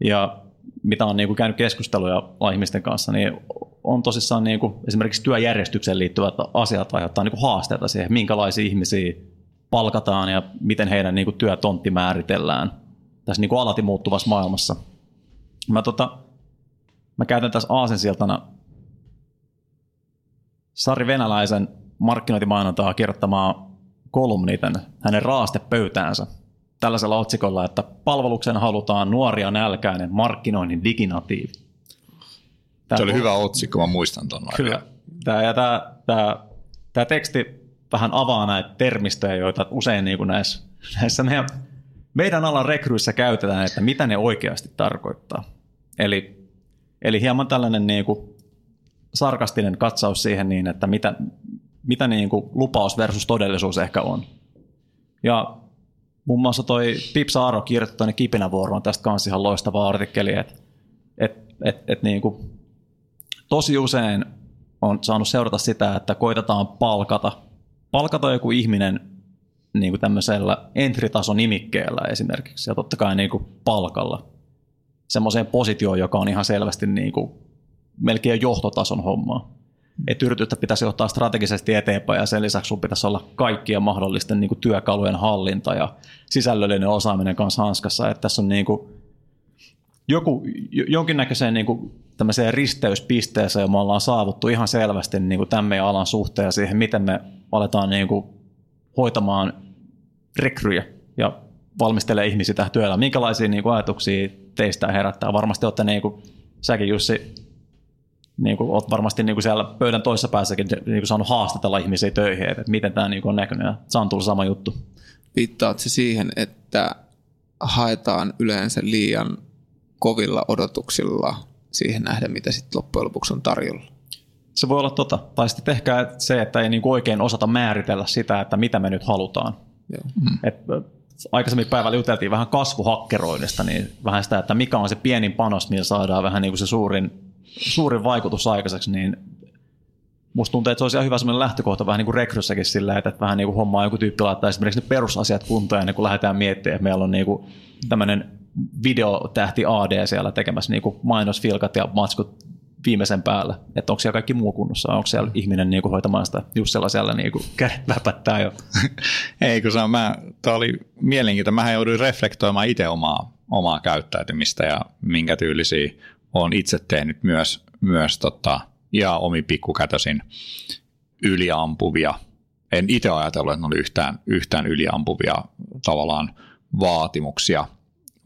Ja mitä on niin kuin käynyt keskusteluja ihmisten kanssa, niin on tosissaan niin kuin esimerkiksi työjärjestykseen liittyvät asiat aiheuttaa niin kuin haasteita siihen, minkälaisia ihmisiä palkataan ja miten heidän niin kuin, työtontti määritellään tässä niin kuin alati muuttuvassa maailmassa. Mä, tota, mä käytän tässä aasensiltana Sari Venäläisen markkinointimainontaa kirjoittamaa kolumniten hänen raastepöytäänsä tällaisella otsikolla, että palveluksen halutaan nuoria nälkäinen markkinoinnin diginatiivi. Tämä se oli hyvä otsikko, mä muistan tuon. Kyllä. Tämä, ja tämä, tämä, tämä teksti vähän avaa näitä termistöjä, joita usein niin kuin näissä, näissä meidän, meidän alan rekryissä käytetään, että mitä ne oikeasti tarkoittaa. Eli, eli hieman tällainen niin kuin sarkastinen katsaus siihen, niin, että mitä, mitä niin kuin lupaus versus todellisuus ehkä on. Ja muun muassa toi Pipsa Aro kirjoitti tuonne Kipinävuoroon tästä kanssa ihan loistava artikkeli, että et, et, et niin kuin, tosi usein on saanut seurata sitä, että koitetaan palkata, palkata joku ihminen niin kuin tämmöisellä entry-tason nimikkeellä esimerkiksi, ja totta kai niin kuin palkalla semmoiseen positioon, joka on ihan selvästi niin kuin melkein johtotason hommaa. Että yritystä pitäisi johtaa strategisesti eteenpäin ja sen lisäksi sun pitäisi olla kaikkien mahdollisten niin kuin työkalujen hallinta ja sisällöllinen osaaminen kanssa hanskassa. Että tässä on niin kuin joku, jonkinnäköiseen niin kuin tämmöiseen risteyspisteeseen me ollaan saavuttu ihan selvästi niin kuin tämän meidän alan suhteen ja siihen, miten me aletaan niin kuin hoitamaan rekryjä ja valmistelee ihmisiä tähän työllä. Minkälaisia niin kuin ajatuksia teistä herättää? Varmasti olette, niin kuin, säkin Jussi, niin kuin, olet varmasti niin kuin siellä pöydän toisessa päässäkin niin kuin saanut haastatella ihmisiä töihin, että miten tämä niin kuin on näkynyt. Se on tullut sama juttu. Viittaat se siihen, että haetaan yleensä liian kovilla odotuksilla siihen nähdä, mitä sitten loppujen lopuksi on tarjolla. Se voi olla tota. Tai sitten ehkä se, että ei niinku oikein osata määritellä sitä, että mitä me nyt halutaan. Joo. Mm. Et, aikaisemmin päivällä juteltiin vähän kasvuhakkeroinnista, niin vähän sitä, että mikä on se pienin panos, millä saadaan vähän niin kuin se suurin, suurin vaikutus aikaiseksi, niin musta tuntuu, että se olisi ihan hyvä sellainen lähtökohta vähän niin kuin rekryssäkin sillä, että vähän niin kuin hommaa joku tyyppi laittaa esimerkiksi ne perusasiat kuntoon ennen kuin lähdetään miettimään, että meillä on niin kuin tämmöinen videotähti AD siellä tekemässä niin kuin mainosfilkat ja matskut viimeisen päällä, että onko siellä kaikki muu kunnossa, onko siellä ihminen niin kuin hoitamaan sitä just sellaisella niin kuin kädet läpättää jo. Ei, kun se mä, tämä oli mielenkiintoista, mä jouduin reflektoimaan itse omaa, omaa käyttäytymistä ja minkä tyylisiä olen itse tehnyt myös, myös tota, ja omi pikkukätösin yliampuvia. En itse ajatellut, että ne oli yhtään, yhtään yliampuvia tavallaan vaatimuksia –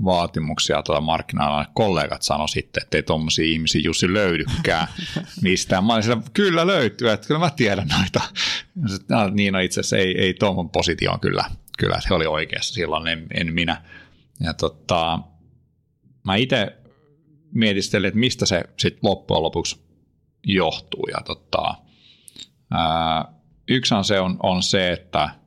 vaatimuksia tuota markkinoilla. Kollegat sanoi sitten, että ei tuommoisia ihmisiä Jussi löydykään mistään. Mä olin siellä, kyllä löytyy, että kyllä mä tiedän noita. Sitten, no, niin no itse asiassa ei, ei tuommoinen positioon kyllä, kyllä se oli oikeassa silloin, en, en minä. Ja tota, mä itse mietistelin, että mistä se sitten loppujen lopuksi johtuu. Ja tota, ää, yksi on se, on, on se, että –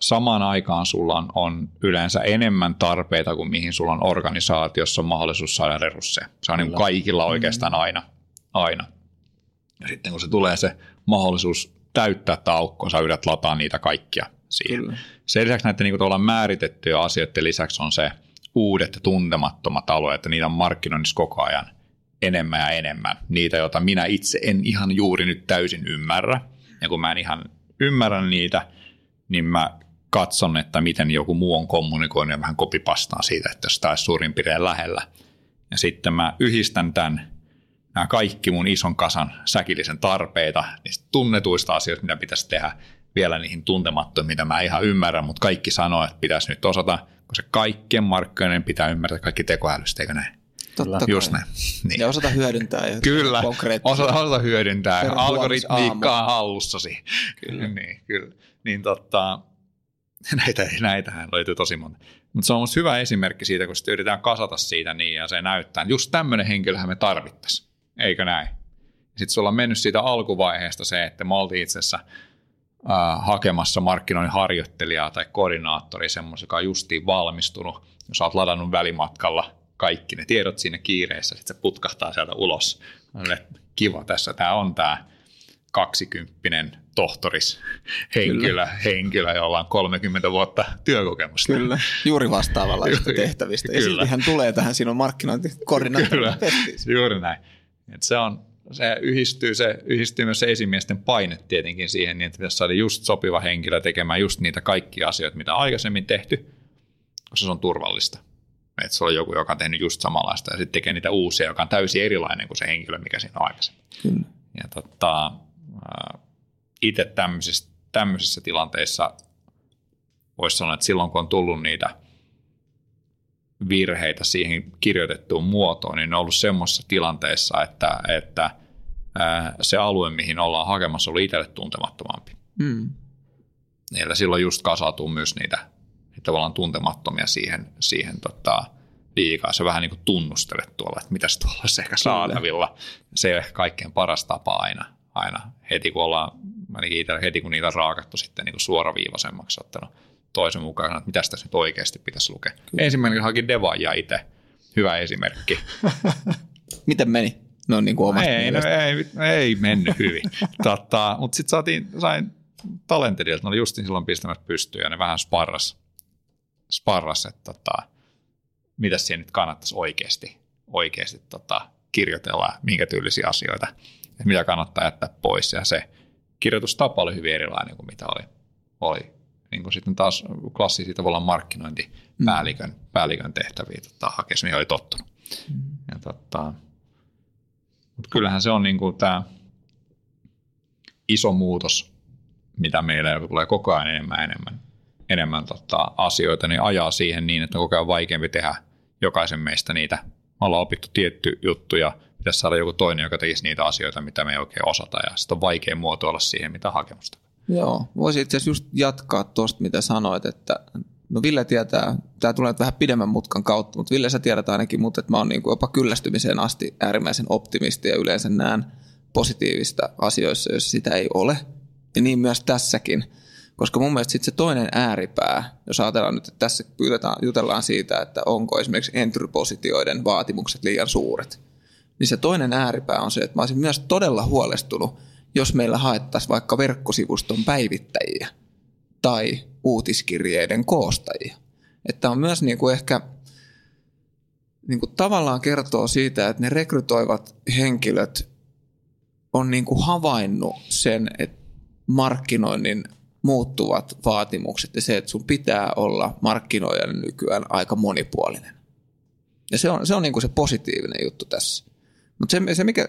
samaan aikaan sulla on, on yleensä enemmän tarpeita kuin mihin sulla on organisaatiossa on mahdollisuus saada resursseja. Se on niin kaikilla mm-hmm. oikeastaan aina. aina. Ja sitten kun se tulee se mahdollisuus täyttää tämä aukko, sä yrität lataa niitä kaikkia siihen. Kyllä. Sen lisäksi näiden niin kuin määritettyjä asioiden lisäksi on se uudet ja tuntemattomat alueet, että niitä on markkinoinnissa koko ajan enemmän ja enemmän. Niitä, joita minä itse en ihan juuri nyt täysin ymmärrä. Ja kun mä en ihan ymmärrä niitä, niin mä katson, että miten joku muu on kommunikoinut ja vähän kopipastaan siitä, että jos tämä olisi suurin piirtein lähellä. Ja sitten mä yhdistän tämän, nämä kaikki mun ison kasan säkillisen tarpeita, niistä tunnetuista asioista, mitä pitäisi tehdä, vielä niihin tuntemattomiin, mitä mä ihan ymmärrän, mutta kaikki sanoo, että pitäisi nyt osata, se kaikkien markkinoiden pitää ymmärtää kaikki tekoälystä, eikö näin? Totta Just näin. Niin. Ja osata hyödyntää. Kyllä, osata, osata hyödyntää. Algoritmiikkaa hallussasi. Kyllä. niin, kyllä. Niin totta, näitä, näitähän löytyy tosi monta. Mutta se on musta hyvä esimerkki siitä, kun sitten yritetään kasata siitä niin ja se näyttää, just tämmöinen henkilöhän me tarvittaisiin, eikö näin? Sitten sulla on mennyt siitä alkuvaiheesta se, että me oltiin itse asiassa hakemassa markkinoinnin harjoittelijaa tai koordinaattori, semmoisen, joka on justiin valmistunut, jos olet ladannut välimatkalla kaikki ne tiedot siinä kiireessä, sitten se putkahtaa sieltä ulos. Kiva tässä, tämä on tämä kaksikymppinen tohtoris henkilö, henkilö, jolla on 30 vuotta työkokemusta. Kyllä, juuri vastaavalla tehtävistä. Ja silti hän tulee tähän sinun markkinointikoordinaattorin Kyllä, juuri näin. Et se, on, se yhdistyy, se yhdistyy myös se esimiesten paine tietenkin siihen, niin että pitäisi saada just sopiva henkilö tekemään just niitä kaikkia asioita, mitä aikaisemmin tehty, koska se on turvallista. Että se on joku, joka on tehnyt just samanlaista ja sitten tekee niitä uusia, joka on täysin erilainen kuin se henkilö, mikä siinä on aikaisemmin. Kyllä. Ja tota, itse tämmöisissä, tämmöisissä tilanteissa voisi sanoa, että silloin kun on tullut niitä virheitä siihen kirjoitettuun muotoon, niin on ollut semmoisessa tilanteessa, että, että se alue, mihin ollaan hakemassa, oli itselle tuntemattomampi. Mm. Niillä silloin just kasautuu myös niitä, niitä tavallaan tuntemattomia siihen, siihen tota, liikaa. Se vähän niin kuin tunnustelet tuolla, että mitäs tuolla olisi ehkä saatavilla. Se ei ole ehkä kaikkein paras tapa aina, aina heti kun ollaan, ainakin itse, heti kun niitä raakattu sitten niin suoraviivaisemmaksi ottanut toisen mukaan, että mitä tässä nyt oikeasti pitäisi lukea. Kyllä. Ensimmäinen haki Devaajaa itse. Hyvä esimerkki. Miten meni? No niin kuin omasta ei, no, ei, ei mennyt hyvin. tota, mutta sitten saatiin, sain Talentedilta, ne oli justin silloin pistämässä pystyyn ja ne vähän sparras, sparras että tota, mitä siinä nyt kannattaisi oikeasti, oikeasti tota, kirjoitella, minkä tyylisiä asioita, että mitä kannattaa jättää pois. Ja se kirjoitustapa oli hyvin erilainen kuin mitä oli, oli niin kuin sitten taas klassisia tavallaan markkinointipäällikön mm. päällikön tehtäviä tota, hakes, mihin oli tottunut. Mm. Ja, tota, mutta kyllähän se on niin kuin tämä iso muutos, mitä meillä tulee koko ajan enemmän enemmän, enemmän tota, asioita, niin ajaa siihen niin, että on koko ajan vaikeampi tehdä jokaisen meistä niitä. Me ollaan opittu tietty juttu ja pitäisi saada joku toinen, joka tekisi niitä asioita, mitä me ei oikein osata ja sitten on vaikea muotoilla siihen, mitä hakemusta. Joo, voisi itse asiassa just jatkaa tuosta, mitä sanoit, että no Ville tietää, tämä tulee vähän pidemmän mutkan kautta, mutta Ville sä tiedät ainakin, mutta että mä oon niin kuin jopa kyllästymiseen asti äärimmäisen optimisti ja yleensä näen positiivista asioissa, jos sitä ei ole. Ja niin myös tässäkin, koska mun mielestä sitten se toinen ääripää, jos ajatellaan nyt, että tässä pyydetään, jutellaan siitä, että onko esimerkiksi entry-positioiden vaatimukset liian suuret, niin se toinen ääripää on se, että mä olisin myös todella huolestunut jos meillä haettaisiin vaikka verkkosivuston päivittäjiä tai uutiskirjeiden koostajia. Että on myös niin kuin ehkä niin kuin tavallaan kertoo siitä, että ne rekrytoivat henkilöt on niin kuin havainnut sen, että markkinoinnin muuttuvat vaatimukset ja se, että sun pitää olla markkinoijan nykyään aika monipuolinen. Ja se on se, on niin kuin se positiivinen juttu tässä. Mutta se, se mikä,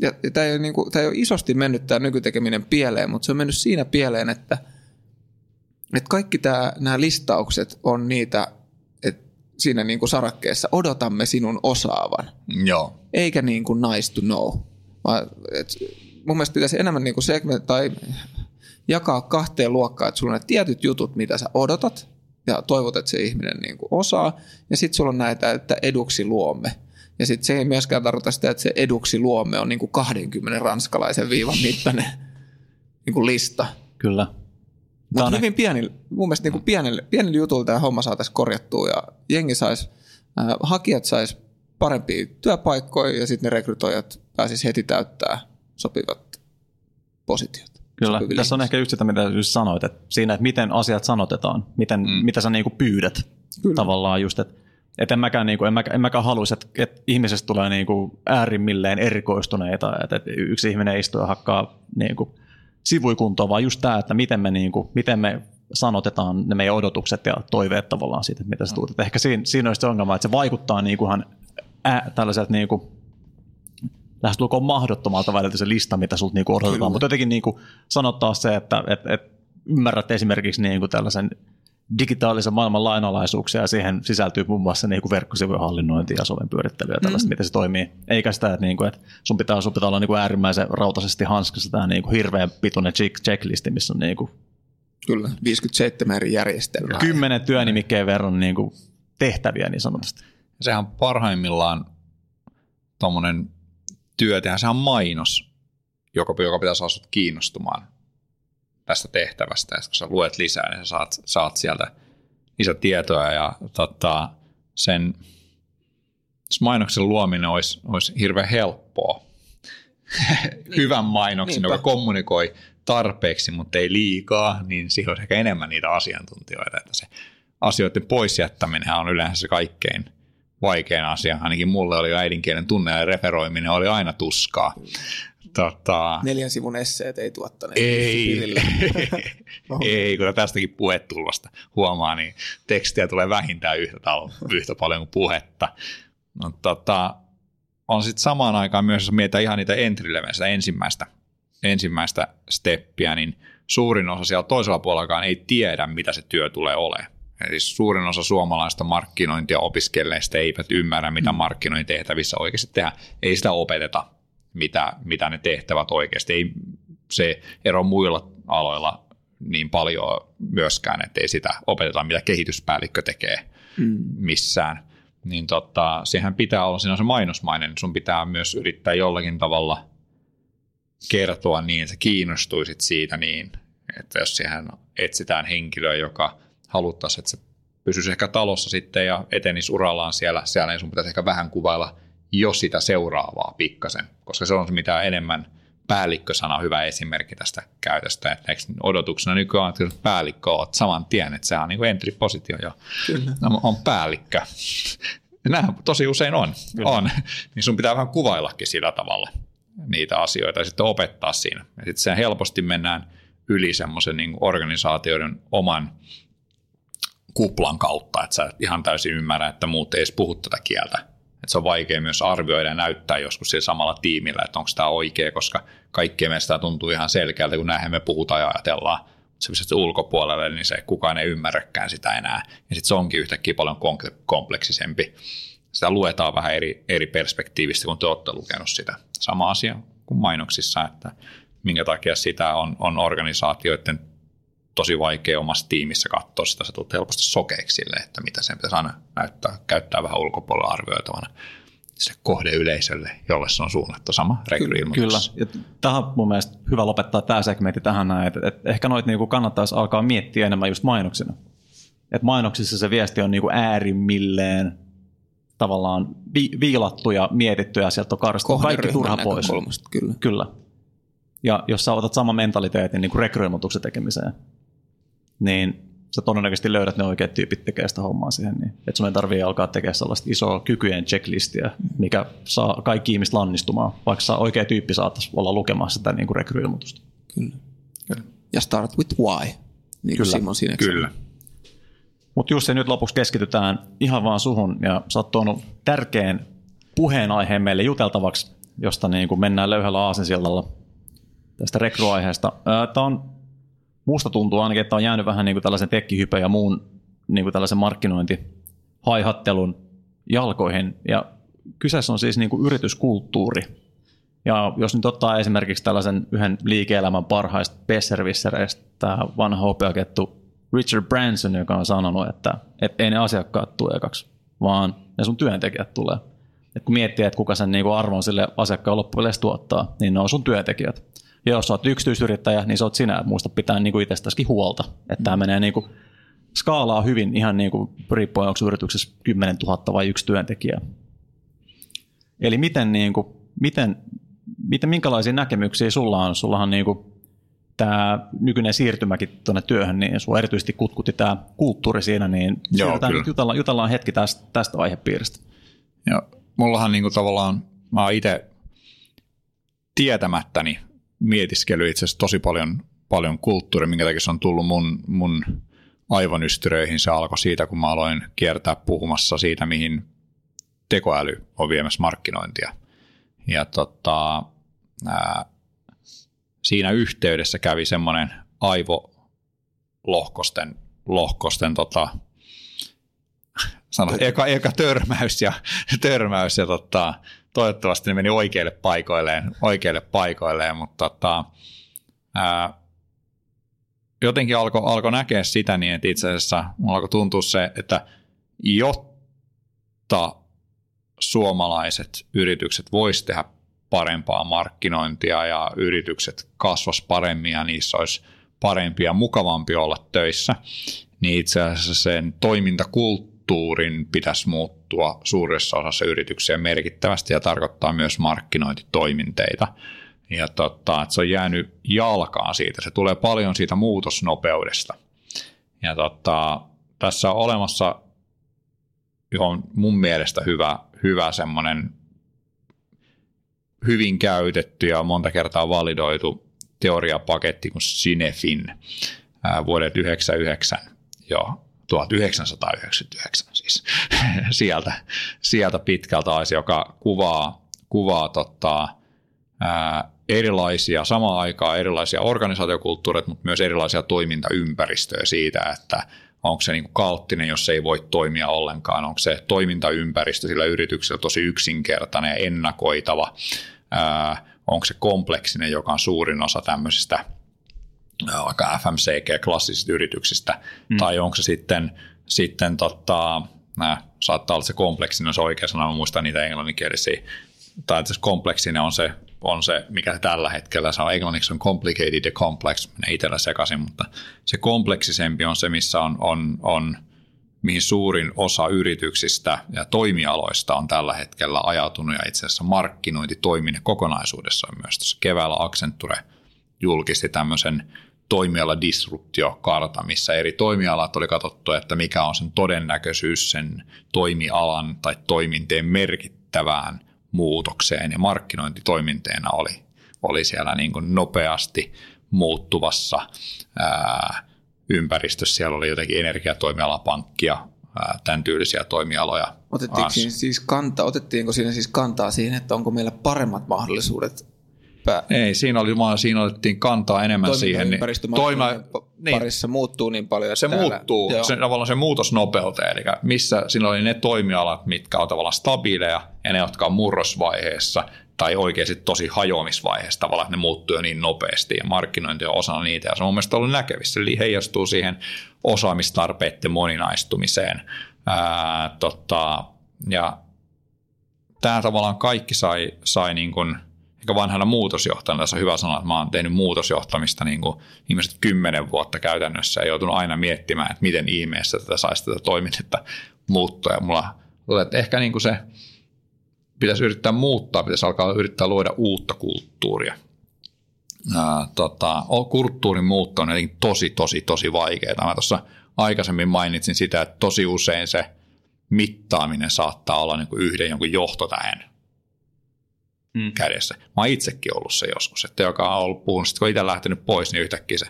ja, ja tämä ei, niin kuin, tämä ei ole isosti mennyt tämä nykytekeminen pieleen, mutta se on mennyt siinä pieleen, että, että kaikki tämä, nämä listaukset on niitä, että siinä niin kuin sarakkeessa odotamme sinun osaavan. Joo. Eikä niin kuin nice to know. Vaan, et, mun mielestä pitäisi enemmän niin kuin segment, tai jakaa kahteen luokkaan, että sulla on ne tietyt jutut, mitä sä odotat, ja toivot, että se ihminen niin kuin osaa, ja sitten sulla on näitä, että eduksi luomme – ja sitten se ei myöskään tarkoita sitä, että se eduksi luomme on niin kuin 20 ranskalaisen viivan mittainen niin kuin lista. Kyllä. Mutta hyvin pieni, mun mielestä niin kuin pienellä, pienellä jutulla tämä homma saataisiin korjattua ja jengi saisi, äh, hakijat sais parempia työpaikkoja ja sitten ne rekrytoijat pääsisi heti täyttää sopivat positiot. Kyllä, tässä on ehkä just sitä, mitä just sanoit, että siinä, että miten asiat sanotetaan, miten, mm. mitä sä niinku pyydät Kyllä. tavallaan just, että et en mäkään, niin kuin, en, mäkään, en mäkään haluaisi, että, että ihmisestä tulee niin kuin äärimmilleen erikoistuneita, että, että yksi ihminen istuu ja hakkaa niin kuin sivuikuntoa, vaan just tämä, että miten me, niin kuin, miten me sanotetaan ne meidän odotukset ja toiveet tavallaan siitä, että mitä sä tuut. ehkä siinä, siinä olisi se ongelma, että se vaikuttaa niin kuin ää, tällaiselta niin kuin, lähestulkoon mahdottomalta välillä se lista, mitä sulta niin odotetaan, Kyllä. mutta jotenkin niin kuin sanottaa se, että et, et ymmärrät esimerkiksi niin kuin tällaisen digitaalisen maailman lainalaisuuksia ja siihen sisältyy muun muassa niin kuin verkkosivujen hallinnointi ja soven pyörittely ja tällaista, mm. miten se toimii. Eikä sitä, että, niin kuin, että sun, pitää, sun pitää olla niin kuin äärimmäisen rautaisesti hanskassa tämä niin kuin hirveän pituinen checklisti, missä on niin kuin Kyllä, 57 eri järjestelmää. Kymmenen työnimikkeen verran niin kuin tehtäviä niin sanotusti. Sehän on parhaimmillaan tuommoinen työ, sehän on mainos, joka, joka pitää saada kiinnostumaan tästä tehtävästä. Ja kun sä luet lisää, niin sä saat, saat sieltä lisätietoa ja tota, sen mainoksen luominen olisi, olisi hirveän helppoa. Hyvän mainoksen, Niinpä. joka kommunikoi tarpeeksi, mutta ei liikaa, niin siihen olisi ehkä enemmän niitä asiantuntijoita. Että se asioiden poisjättäminen on yleensä se kaikkein vaikein asia. Ainakin mulle oli äidinkielen tunne ja referoiminen oli aina tuskaa. Tota, Neljän sivun esseet ei tuottaneet. ei, ei, kun tästäkin puhetulvasta huomaa, niin tekstiä tulee vähintään yhtä, talo, yhtä paljon kuin puhetta. No, tota, on sitten samaan aikaan myös, jos mietitään ihan niitä entry ensimmäistä, ensimmäistä steppiä, niin suurin osa siellä toisella puolellakaan ei tiedä, mitä se työ tulee olemaan. Eli suurin osa suomalaista markkinointia opiskelleista eivät ymmärrä, mitä mm. markkinointitehtävissä oikeasti tehdään. Ei sitä opeteta, mitä, mitä ne tehtävät oikeasti. Ei se ero muilla aloilla niin paljon myöskään, että ei sitä opeteta, mitä kehityspäällikkö tekee mm. missään. Niin tota, siihen pitää olla, siinä on se mainosmainen, sun pitää myös yrittää jollakin tavalla kertoa niin, että kiinnostuisit siitä niin, että jos siihen etsitään henkilöä, joka haluttaisiin, että se pysyisi ehkä talossa sitten ja etenisi urallaan siellä, siellä niin sun pitäisi ehkä vähän kuvailla jo sitä seuraavaa pikkasen, koska se on se mitä enemmän päällikkösana on hyvä esimerkki tästä käytöstä, että eikö odotuksena nykyään, että päällikkö olet saman tien, että sehän on niin entry-positio jo, Kyllä. No, on päällikkö. Nämähän tosi usein on, Kyllä. on. niin sun pitää vähän kuvaillakin sillä tavalla niitä asioita ja sitten opettaa siinä. Ja sitten helposti mennään yli semmoisen niin organisaatioiden oman kuplan kautta, että sä et ihan täysin ymmärrä, että muut ei edes puhu tätä kieltä. Että se on vaikea myös arvioida ja näyttää joskus sillä samalla tiimillä, että onko tämä oikea, koska kaikkien mielestä tämä tuntuu ihan selkeältä, kun näinhän me puhutaan ja ajatellaan. Se se ulkopuolelle, niin se kukaan ei ymmärräkään sitä enää. Ja sitten se onkin yhtäkkiä paljon kompleksisempi. Sitä luetaan vähän eri, eri perspektiivistä, kun te olette lukenut sitä. Sama asia kuin mainoksissa, että minkä takia sitä on, on organisaatioiden tosi vaikea omassa tiimissä katsoa sitä, se tulee helposti sokeeksi sille, että mitä sen pitäisi aina näyttää, käyttää vähän ulkopuolella arvioitavana se kohde yleisölle, jolle se on suunnattu sama Kyllä, ja tähän mun mielestä hyvä lopettaa tämä segmentti tähän näin, että, että ehkä noita niinku kannattaisi alkaa miettiä enemmän just mainoksina. Että mainoksissa se viesti on niinku äärimmilleen tavallaan vi- viilattu ja mietitty ja sieltä on karsittu kaikki turha pois. Kyllä. kyllä. Ja jos sä otat sama mentaliteetin niin kuin rekryilmoituksen tekemiseen, niin sä todennäköisesti löydät ne oikeat tyypit tekemään sitä hommaa siihen. Niin. Että sun ei tarvitse alkaa tekemään sellaista isoa kykyjen checklistiä, mikä saa kaikki ihmiset lannistumaan, vaikka saa oikea tyyppi saattaisi olla lukemassa sitä niin rekryilmoitusta. Kyllä. Kyllä. Ja start with why, niin Kyllä. Simon Kyllä. Mutta just se nyt lopuksi keskitytään ihan vaan suhun, ja sä oot tuonut tärkeän puheenaiheen meille juteltavaksi, josta niin kuin mennään löyhällä aasensillalla tästä rekryaiheesta. Tämä on musta tuntuu ainakin, että on jäänyt vähän niin kuin tällaisen tekkihypä ja muun niin kuin tällaisen markkinointihaihattelun jalkoihin. Ja kyseessä on siis niin kuin yrityskulttuuri. Ja jos nyt ottaa esimerkiksi tällaisen yhden liike-elämän parhaista besservissereistä, tämä vanha hopeakettu Richard Branson, joka on sanonut, että, että ei ne asiakkaat tule ekaksi, vaan ne sun työntekijät tulee. Et kun miettii, että kuka sen niin arvon sille asiakkaan loppujen tuottaa, niin ne on sun työntekijät. Ja jos olet yksityisyrittäjä, niin se oot sinä. Muista pitää niin kuin itsestäsikin huolta. Että tämä menee niin kuin, skaalaa hyvin ihan niin kuin riippuen, onko yrityksessä 10 000 vai yksi työntekijä. Eli miten, niin kuin, miten, miten, minkälaisia näkemyksiä sulla on? Sullahan niin kuin, tämä nykyinen siirtymäkin tuonne työhön, niin sinua erityisesti kutkutti tämä kulttuuri siinä, niin Joo, jutellaan, jutellaan hetki tästä, tästä aihepiiristä. Joo, mullahan niin kuin tavallaan, mä oon itse tietämättäni mietiskely itse asiassa tosi paljon, paljon kulttuuri, minkä takia se on tullut mun, mun aivonystyröihin. Se alkoi siitä, kun mä aloin kiertää puhumassa siitä, mihin tekoäly on viemässä markkinointia. Ja tota, ää, siinä yhteydessä kävi semmoinen aivolohkosten lohkosten tota, sano, eka, eka törmäys ja, törmäys ja tota, toivottavasti ne meni oikeille paikoilleen, oikeille paikoilleen mutta tota, ää, jotenkin alkoi alko näkeä sitä niin, että itse asiassa alkoi tuntua se, että jotta suomalaiset yritykset voisivat tehdä parempaa markkinointia ja yritykset kasvas paremmin ja niissä olisi parempi ja mukavampi olla töissä, niin itse asiassa sen toimintakulttuuri kulttuurin pitäisi muuttua suuressa osassa yrityksiä merkittävästi ja tarkoittaa myös markkinointitoiminteita. Ja tota, että se on jäänyt jalkaan siitä. Se tulee paljon siitä muutosnopeudesta. Ja tota, tässä on olemassa on mun mielestä hyvä, hyvä semmoinen hyvin käytetty ja monta kertaa validoitu teoriapaketti kuin Cinefin vuodet 99 jo 1999 siis. Sieltä, sieltä pitkältä aisi, joka kuvaa, kuvaa tota, ää, erilaisia, samaan aikaan erilaisia organisaatiokulttuureita, mutta myös erilaisia toimintaympäristöjä siitä, että onko se niin kuin kaoottinen, jos ei voi toimia ollenkaan, onko se toimintaympäristö sillä yrityksellä tosi yksinkertainen ja ennakoitava, ää, onko se kompleksinen, joka on suurin osa tämmöisistä vaikka FMCG-klassisista yrityksistä, mm. tai onko se sitten, sitten tota, nää, saattaa olla se kompleksinen, se oikea sana, mä muistan niitä englanninkielisiä, tai että se kompleksinen on se, on se, mikä tällä hetkellä se on englanniksi on complicated ja complex, menee itsellä sekaisin, mutta se kompleksisempi on se, missä on, on, on mihin suurin osa yrityksistä ja toimialoista on tällä hetkellä ajautunut ja itse asiassa markkinointitoiminen kokonaisuudessaan myös. Tuossa keväällä Accenture julkisti tämmöisen toimiala disruptiokarta, missä eri toimialat oli katsottu, että mikä on sen todennäköisyys sen toimialan tai toiminteen merkittävään muutokseen ja markkinointitoiminteena oli, oli siellä niin kuin nopeasti muuttuvassa ää, ympäristössä. Siellä oli jotenkin energiatoimiala, pankkia, ää, tämän tyylisiä toimialoja. Otettiinko siinä siis kantaa, otettiinko siinä siis kantaa siihen, että onko meillä paremmat mahdollisuudet Pä... Ei, siinä, oli vaan, siinä otettiin kantaa enemmän siihen. Niin, toima, niin, parissa muuttuu niin paljon. Se täällä, muuttuu, se, tavallaan se muutosnopeuteen, eli missä siinä oli ne toimialat, mitkä on tavallaan stabiileja ja ne, jotka on murrosvaiheessa tai oikeasti tosi hajoamisvaiheessa tavallaan, että ne muuttuu jo niin nopeasti ja markkinointi on osana niitä ja se on mun mielestä ollut näkevissä, eli heijastuu siihen osaamistarpeiden moninaistumiseen. Ää, tota, ja tämä tavallaan kaikki sai, sai niin kuin – ehkä vanhana muutosjohtajana, tässä on hyvä sanoa, että mä oon tehnyt muutosjohtamista niin kuin ihmiset kymmenen vuotta käytännössä ja joutunut aina miettimään, että miten ihmeessä tätä saisi tätä toiminnetta muuttua. Ja mulla että ehkä niin kuin se pitäisi yrittää muuttaa, pitäisi alkaa yrittää luoda uutta kulttuuria. Ää, tota, kulttuurin muutto on jotenkin tosi, tosi, tosi vaikeaa. Mä tuossa aikaisemmin mainitsin sitä, että tosi usein se mittaaminen saattaa olla niin kuin yhden jonkun johtotähen mm. kädessä. Mä oon itsekin ollut se joskus, että joka on ollut puhunut, kun itse lähtenyt pois, niin yhtäkkiä se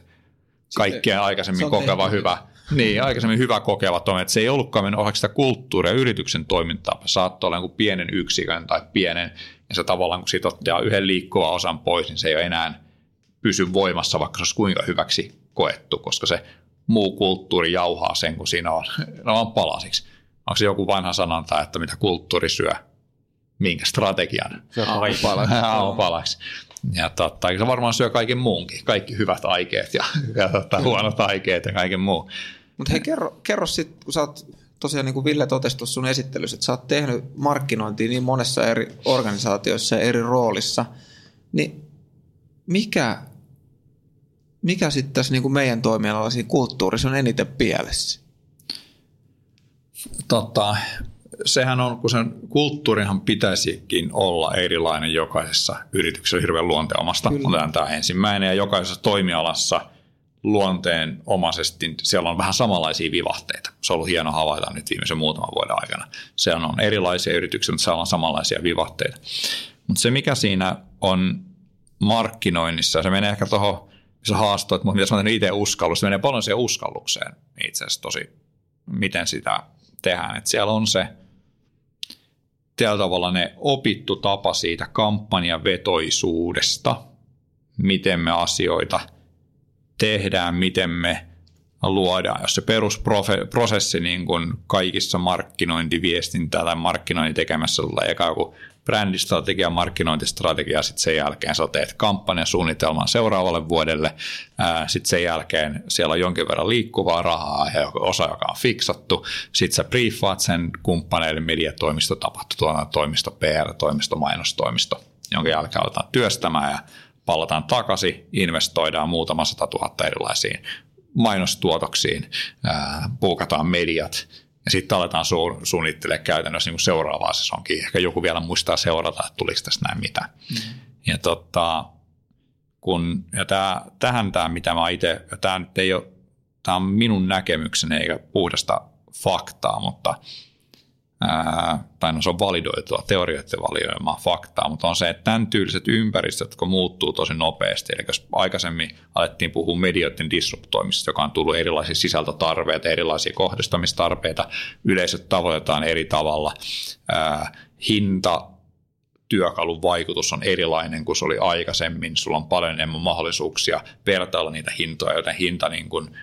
kaikkea aikaisemmin se kokeva tehty. hyvä. Niin, aikaisemmin hyvä kokeva toimi, että se ei ollutkaan mennyt osaksi sitä kulttuuria yrityksen toimintaa. Saattoi olla kuin pienen yksikön tai pienen, ja se tavallaan kun siitä ottaa yhden liikkuvan osan pois, niin se ei ole enää pysy voimassa, vaikka se olisi kuinka hyväksi koettu, koska se muu kulttuuri jauhaa sen, kun siinä on, no on palasiksi. Onko se joku vanha sanonta, että mitä kulttuuri syö, minkä strategian se on palaksi. Ja totta, se varmaan syö kaiken muunkin, kaikki hyvät aikeet ja, ja totta, huonot aikeet ja kaiken muu. Mutta hei, kerro, kerro sitten, kun sä oot tosiaan niin kuin Ville totesi tuossa sun esittelyssä, että sä oot tehnyt markkinointia niin monessa eri organisaatioissa ja eri roolissa, niin mikä, mikä sitten tässä niin kuin meidän toimialalla siinä kulttuurissa on eniten pielessä? Totta, sehän on, kun sen kulttuurinhan pitäisikin olla erilainen jokaisessa yrityksessä hirveän luonteomasta. Otetaan tämä ensimmäinen ja jokaisessa toimialassa luonteenomaisesti siellä on vähän samanlaisia vivahteita. Se on ollut hieno havaita nyt viimeisen muutaman vuoden aikana. Se on erilaisia yrityksiä, mutta siellä on samanlaisia vivahteita. Mutta se mikä siinä on markkinoinnissa, se menee ehkä tuohon, missä haastoit, mutta mitä mä itse uskallus, se menee paljon siihen uskallukseen itse asiassa tosi, miten sitä tehdään. Et siellä on se tällä tavalla ne opittu tapa siitä kampanjan vetoisuudesta, miten me asioita tehdään, miten me luodaan. Jos se perusprosessi niin kuin kaikissa markkinointiviestintää tai markkinoinnin tekemässä tulee eka joku brändistrategia, markkinointistrategia, sitten sen jälkeen sä teet kampanjasuunnitelman seuraavalle vuodelle, sitten sen jälkeen siellä on jonkin verran liikkuvaa rahaa ja osa, joka on fiksattu, sitten sä briefaat sen kumppaneille mediatoimisto, tapahtutoimisto, PR-toimisto, mainostoimisto, jonka jälkeen aletaan työstämään ja palataan takaisin, investoidaan muutama sata tuhatta erilaisiin mainostuotoksiin, puukataan mediat, ja sitten aletaan su- suunnittelemaan käytännössä niin seuraavaa sesonkin. Ehkä joku vielä muistaa seurata, että tuliko tästä näin mitä. Mm. Ja, tota, kun, ja tää, tähän tämä, mitä mä itse, tämä nyt ei ole, tämä on minun näkemykseni eikä puhdasta faktaa, mutta tai no se on validoitua, teorioiden validoimaa faktaa, mutta on se, että tämän tyyliset ympäristöt, jotka muuttuu tosi nopeasti, eli jos aikaisemmin alettiin puhua medioiden disruptoimisesta, joka on tullut erilaisia sisältötarpeita, erilaisia kohdistamistarpeita, yleisöt tavoitetaan eri tavalla, hinta, työkalun vaikutus on erilainen kuin se oli aikaisemmin, sulla on paljon enemmän mahdollisuuksia vertailla niitä hintoja, joten hinta niin kuin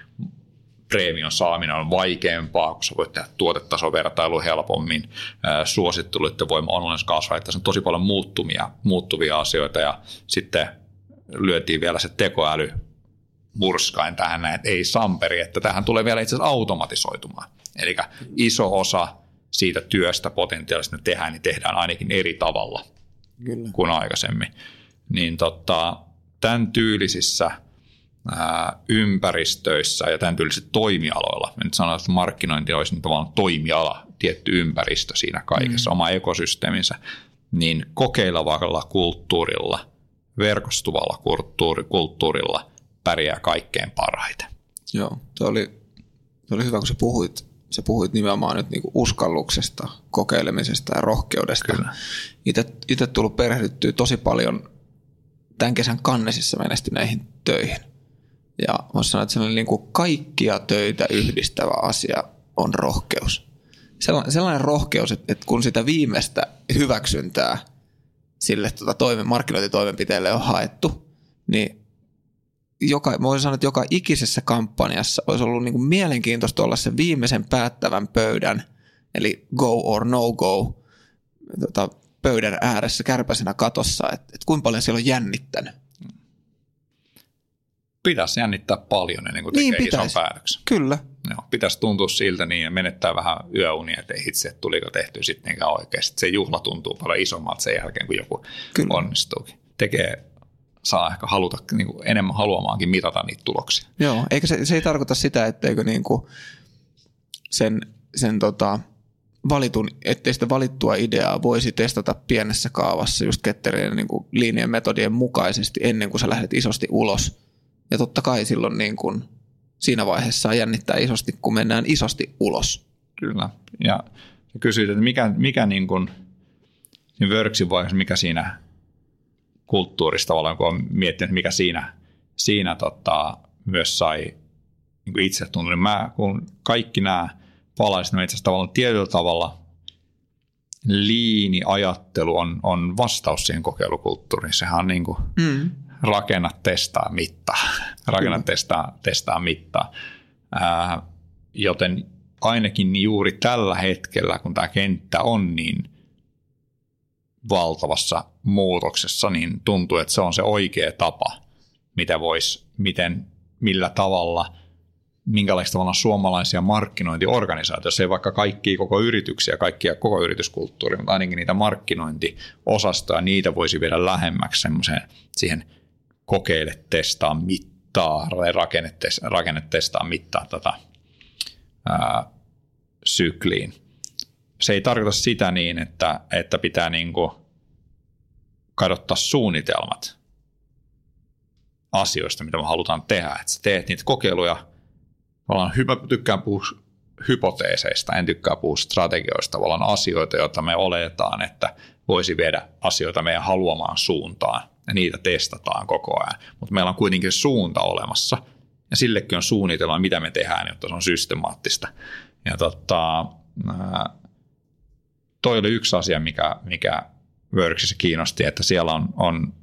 preemion saaminen on vaikeampaa, kun sä voit tehdä tuotetasovertailu helpommin, suositteluiden voima online kasvaa, että se on tosi paljon muuttumia, muuttuvia asioita ja sitten lyötiin vielä se tekoäly murskain tähän näin, että ei samperi, että tähän tulee vielä itse asiassa automatisoitumaan. Eli iso osa siitä työstä potentiaalisesti me tehdään, niin tehdään ainakin eri tavalla Kyllä. kuin aikaisemmin. Niin tota, tämän tyylisissä – ympäristöissä ja tämän tyylisillä toimialoilla. Mä nyt sanon, että markkinointi olisi niin tavallaan toimiala, tietty ympäristö siinä kaikessa, mm. oma ekosysteeminsä, niin kokeilevalla kulttuurilla, verkostuvalla kulttuuri, kulttuurilla pärjää kaikkein parhaiten. Joo, tuo oli, tuo oli hyvä, kun sä puhuit, sä puhuit nimenomaan nyt niinku uskalluksesta, kokeilemisesta ja rohkeudesta. Itse tullut perehdyttyä tosi paljon tämän kesän kannesissa menestyneihin töihin – ja voisi sanoa, että sellainen niin kuin kaikkia töitä yhdistävä asia on rohkeus. Sellainen, sellainen rohkeus, että, että kun sitä viimeistä hyväksyntää sille tuota toime, markkinointitoimenpiteelle on haettu, niin joka, voisin sanoa, että joka ikisessä kampanjassa olisi ollut niin kuin mielenkiintoista olla se viimeisen päättävän pöydän, eli go or no go, tota, pöydän ääressä kärpäisenä katossa, että, että kuinka paljon siellä on jännittänyt pitäisi jännittää paljon ennen kuin niin tekee pitäisi. ison päätöksen. Kyllä. Joo, pitäisi tuntua siltä niin ja menettää vähän yöunia, että itse, tuliko tehty sittenkään oikeasti. Se juhla tuntuu paljon isommalta sen jälkeen, kun joku Kyllä. onnistuukin. Tekee, saa ehkä haluta niin kuin enemmän haluamaankin mitata niitä tuloksia. Joo, eikä se, se ei tarkoita sitä, etteikö niin kuin sen, sen tota, valitun, ettei sitä valittua ideaa voisi testata pienessä kaavassa just ketterien niin linjan metodien mukaisesti ennen kuin sä lähdet isosti ulos – ja totta kai silloin niin kuin siinä vaiheessa jännittää isosti, kun mennään isosti ulos. Kyllä. Ja kysyit, että mikä, mikä niin kuin, niin worksin vaiheessa, mikä siinä kulttuurista tavallaan, kun on miettinyt, mikä siinä, siinä tota, myös sai niin kuin itse tuntua, niin mä, kun kaikki nämä palaisin, niin itse asiassa tavallaan tietyllä tavalla liini-ajattelu on, on vastaus siihen kokeilukulttuuriin. Sehän on niin kuin, mm rakenna, testaa, mittaa. rakenna, testaa, testaa, mittaa. Ää, joten ainakin juuri tällä hetkellä, kun tämä kenttä on niin valtavassa muutoksessa, niin tuntuu, että se on se oikea tapa, mitä vois, miten, millä tavalla, minkälaista tavalla suomalaisia markkinointiorganisaatioita, se ei vaikka kaikki koko yrityksiä, kaikkia koko yrityskulttuuri, mutta ainakin niitä markkinointiosastoja, niitä voisi viedä lähemmäksi semmoiseen siihen kokeile, testaa, mittaa, rakenne, rakenne testaa, mittaa tätä ää, sykliin. Se ei tarkoita sitä niin, että, että pitää niin kuin kadottaa suunnitelmat asioista, mitä me halutaan tehdä. Että sä teet niitä kokeiluja, tavallaan hyvä, tykkään puhua hypoteeseista, en tykkää puhua strategioista, tavallaan asioita, joita me oletaan, että voisi viedä asioita meidän haluamaan suuntaan ja niitä testataan koko ajan. Mutta meillä on kuitenkin suunta olemassa ja sillekin on suunnitelma, mitä me tehdään, jotta se on systemaattista. Ja tota, toi oli yksi asia, mikä, mikä Worksissa kiinnosti, että siellä on, on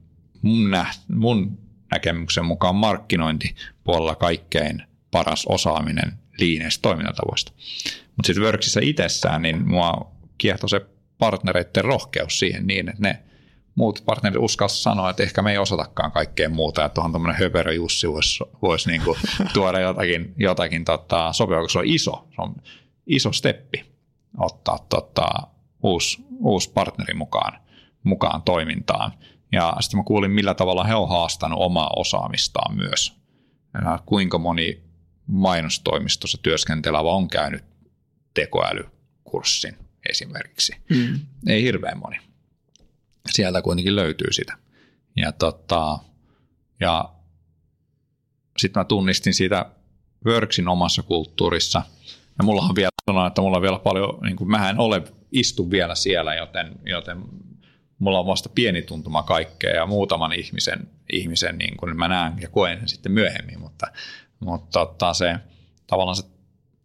mun, nä, mun näkemyksen mukaan markkinointipuolella kaikkein paras osaaminen liineistä toimintatavoista. Mutta sitten Worksissa itsessään, niin mua kiehtoi se partnereiden rohkeus siihen niin, että ne muut partnerit uskalsivat sanoa, että ehkä me ei osatakaan kaikkea muuta, että tuohon tämmöinen höperö Jussi voisi vois niinku tuoda jotakin, jotakin tota, sopivaa, koska se on iso, se on iso steppi ottaa tota, uusi, uusi partneri mukaan, mukaan toimintaan. Ja sitten mä kuulin, millä tavalla he on haastanut omaa osaamistaan myös. Ja kuinka moni mainostoimistossa työskentelevä on käynyt tekoälykurssin esimerkiksi. Mm. Ei hirveän moni. Sieltä kuitenkin löytyy sitä. Ja, tota, ja sitten mä tunnistin siitä Worksin omassa kulttuurissa Ja mulla on vielä sanoa, että mulla on vielä paljon, niin kuin, mähän en ole, istu vielä siellä, joten, joten mulla on vasta pieni tuntuma kaikkea ja muutaman ihmisen, ihmisen niin kuin mä näen ja koen sen sitten myöhemmin, mutta, mutta ottaa se tavallaan se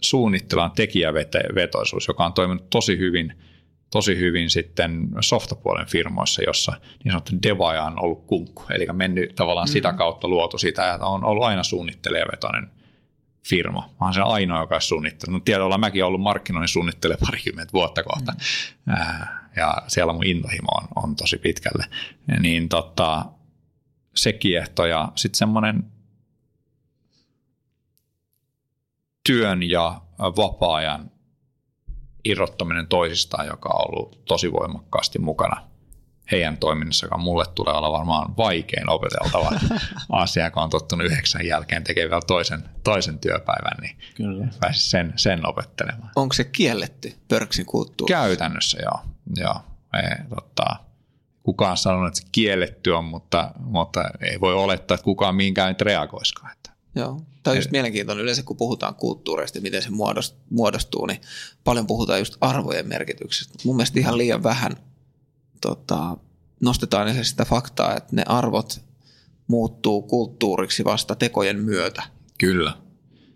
suunnittelun tekijävetoisuus, joka on toiminut tosi hyvin, tosi hyvin sitten softapuolen firmoissa, jossa niin sanottu devaaja on ollut kunkku, eli mennyt tavallaan mm-hmm. sitä kautta luotu sitä, että on ollut aina suunnittelijavetoinen firma. Mä oon se ainoa, joka on suunnittelut. No, tiedolla mäkin ollut markkinoinnin suunnittelija parikymmentä vuotta kohta. Mm. Ja siellä mun intohimo on, on tosi pitkälle. Niin tota, se kiehto ja sitten semmoinen työn ja vapaa-ajan irrottaminen toisistaan, joka on ollut tosi voimakkaasti mukana heidän toiminnassa, joka mulle tulee olla varmaan vaikein opeteltava asia, kun on tottunut yhdeksän jälkeen tekemään vielä toisen, toisen työpäivän, niin Kyllä. pääsi sen, sen opettelemaan. Onko se kielletty pörksin kulttuuri? Käytännössä joo. joo. Ei, totta, kukaan sanonut, että se kielletty on, mutta, mutta ei voi olettaa, että kukaan mihinkään nyt reagoisikaan. Että. Joo. Tämä on just mielenkiintoinen. Yleensä kun puhutaan kulttuureista, miten se muodostuu, niin paljon puhutaan just arvojen merkityksestä. Mun mielestä ihan liian vähän tota, nostetaan esille sitä faktaa, että ne arvot muuttuu kulttuuriksi vasta tekojen myötä. Kyllä.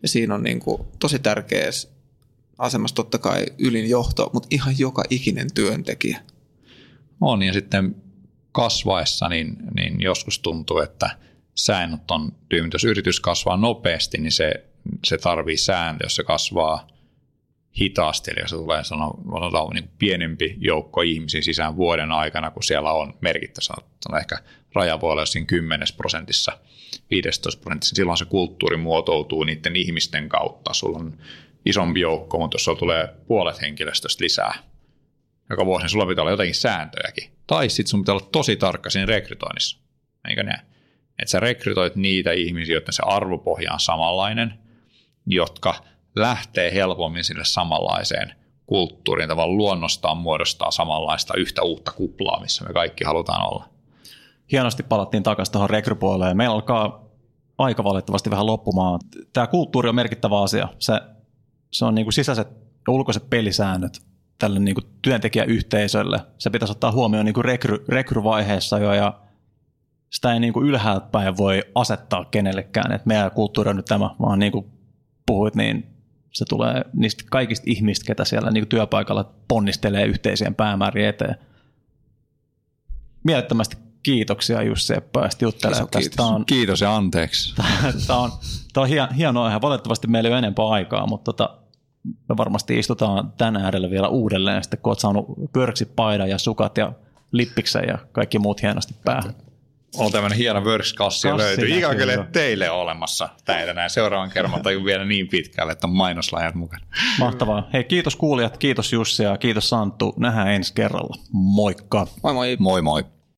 Ja siinä on niin kuin tosi tärkeä asemassa totta kai ylin johto, mutta ihan joka ikinen työntekijä. On ja sitten kasvaessa niin, niin joskus tuntuu, että säännöt on tyymät. Jos yritys kasvaa nopeasti, niin se, se tarvii sääntö. Jos se kasvaa hitaasti, eli se tulee sanotaan niin pienempi joukko ihmisiä sisään vuoden aikana, kun siellä on merkittävä, on ehkä raja voi olla siinä 10 prosentissa, 15 prosentissa, silloin se kulttuuri muotoutuu niiden ihmisten kautta. Sulla on isompi joukko, mutta jos sulla tulee puolet henkilöstöstä lisää joka vuosi, niin sulla pitää olla jotenkin sääntöjäkin. Tai sitten sun pitää olla tosi tarkka siinä rekrytoinnissa, eikö näin? Että sä rekrytoit niitä ihmisiä, joiden se arvopohja on samanlainen, jotka – lähtee helpommin sille samanlaiseen kulttuuriin, tavallaan luonnostaan muodostaa samanlaista yhtä uutta kuplaa, missä me kaikki halutaan olla. Hienosti palattiin takaisin tuohon rekrypuoleen. Meillä alkaa aika valitettavasti vähän loppumaan. Tämä kulttuuri on merkittävä asia. Se, se on niin kuin sisäiset ja ulkoiset pelisäännöt tälle niin kuin työntekijäyhteisölle. Se pitäisi ottaa huomioon niin kuin rekry, rekryvaiheessa jo ja sitä ei niin kuin ylhäältä päin voi asettaa kenellekään, että meidän kulttuuri on nyt tämä, vaan niin kuin puhuit, niin se tulee niistä kaikista ihmistä, ketä siellä niin työpaikalla ponnistelee yhteiseen päämääriin eteen. Mielettömästi kiitoksia Jussi, että pääsit juttelemaan tästä. Kiitos. On, kiitos ja anteeksi. Tämä on, tämä on hienoa ja valitettavasti meillä ei ole enempää aikaa, mutta tota, me varmasti istutaan tänään äärellä vielä uudelleen, sitten kun olet saanut paidan ja sukat ja lippiksen ja kaikki muut hienosti päähän on tämmöinen hieno Works-kassi löytyy. Ikäkö teille olemassa näitä näin seuraavan kerran, tai vielä niin pitkälle, että on mainoslajat mukana. Mahtavaa. Hei, kiitos kuulijat, kiitos Jussi ja kiitos Santtu. Nähdään ensi kerralla. Moikka. Moi moi. Moi moi.